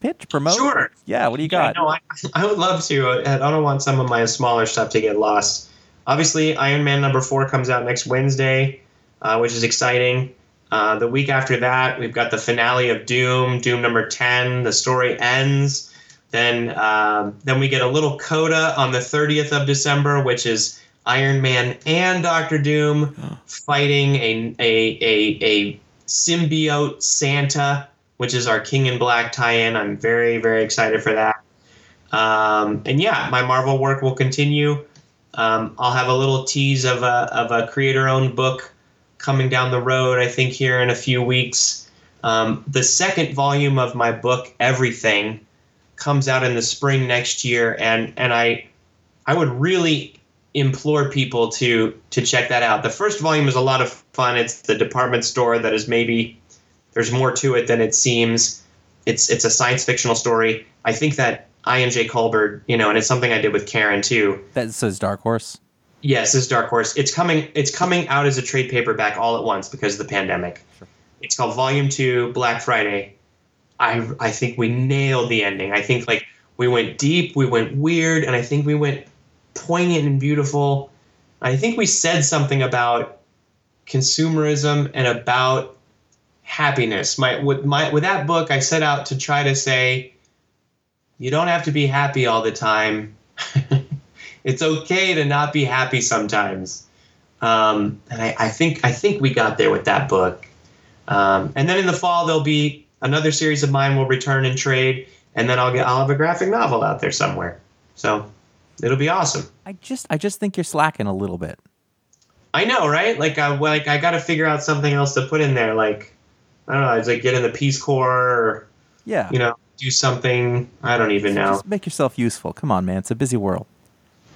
pitch, promote? Sure. Yeah. What do you Yeah, got? no, I, I would love to. I don't want some of my smaller stuff to get lost. Obviously, Iron Man number four comes out next Wednesday, uh, which is exciting. Uh, the week after that, we've got the finale of Doom, Doom number ten. The story ends. Then, um, then we get a little coda on the 30th of December, which is Iron Man and Doctor Doom *gasps* fighting a a a, a symbiote Santa, which is our King in Black tie-in. I'm very very excited for that. Um, and yeah, my Marvel work will continue. Um, I'll have a little tease of a of a creator-owned book coming down the road. I think here in a few weeks. Um, the second volume of my book, Everything, comes out in the spring next year, and and I I would really implore people to to check that out. The first volume is a lot of fun. It's the department store that is maybe there's more to it than it seems. It's it's a science fictional story. I think that I.N.J. Culbard, you know, and it's something I did with Karen too. That says Dark Horse. Yes, this is Dark Horse. It's coming. It's coming out as a trade paperback all at once because of the pandemic. It's called Volume Two, Black Friday. I I think we nailed the ending. I think like we went deep, we went weird, and I think we went poignant and beautiful. I think we said something about consumerism and about happiness. My with my with that book, I set out to try to say, you don't have to be happy all the time. *laughs* it's okay to not be happy sometimes. Um, and I, I think I think we got there with that book. Um, and then in the fall there'll be another series of mine will return and trade, and then I'll get I'll have a graphic novel out there somewhere. So it'll be awesome. I just I just think you're slacking a little bit. I know, right? Like I like I got to figure out something else to put in there. Like I don't know, it's like get in the Peace Corps, or Yeah. you know, do something. I don't even know. Just make yourself useful. Come on, man. It's a busy world.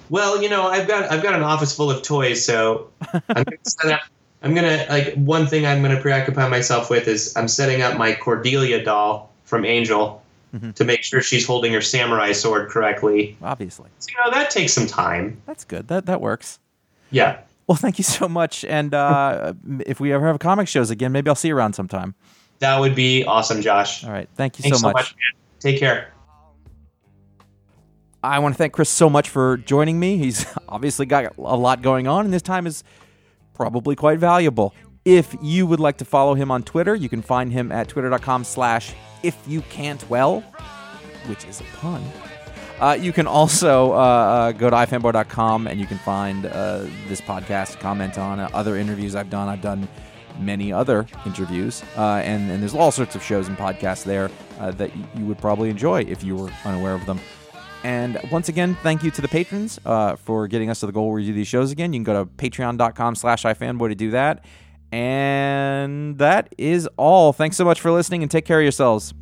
Well, you know, I've got I've got an office full of toys, so I'm gonna *laughs* set up. I'm gonna like one thing I'm gonna preoccupy myself with is I'm setting up my Cordelia doll from Angel Mhm. to make sure she's holding her samurai sword correctly. Obviously. So, you know, that takes some time. That's good. That that works. Yeah, Well, thank you so much. And uh, if we ever have comic shows again, maybe I'll see you around sometime. that would be awesome, Josh. All right. Thank you Thanks so much. man. Take care. I want to thank Chris so much for joining me. He's *laughs* obviously got a lot going on, and this time is probably quite valuable. If you would like to follow him on Twitter, you can find him at twitter.com slash if you can't well, which is a pun. Uh, you can also uh, uh, go to ifanboy.com and you can find uh, this podcast, comment on uh, other interviews I've done. I've done many other interviews, uh, and, and there's all sorts of shows and podcasts there that you would probably enjoy if you were unaware of them. And once again, thank you to the patrons for getting us to the goal where we do these shows again. You can go to patreon.com slash ifanboy to do that. And that is all. Thanks so much for listening and take care of yourselves.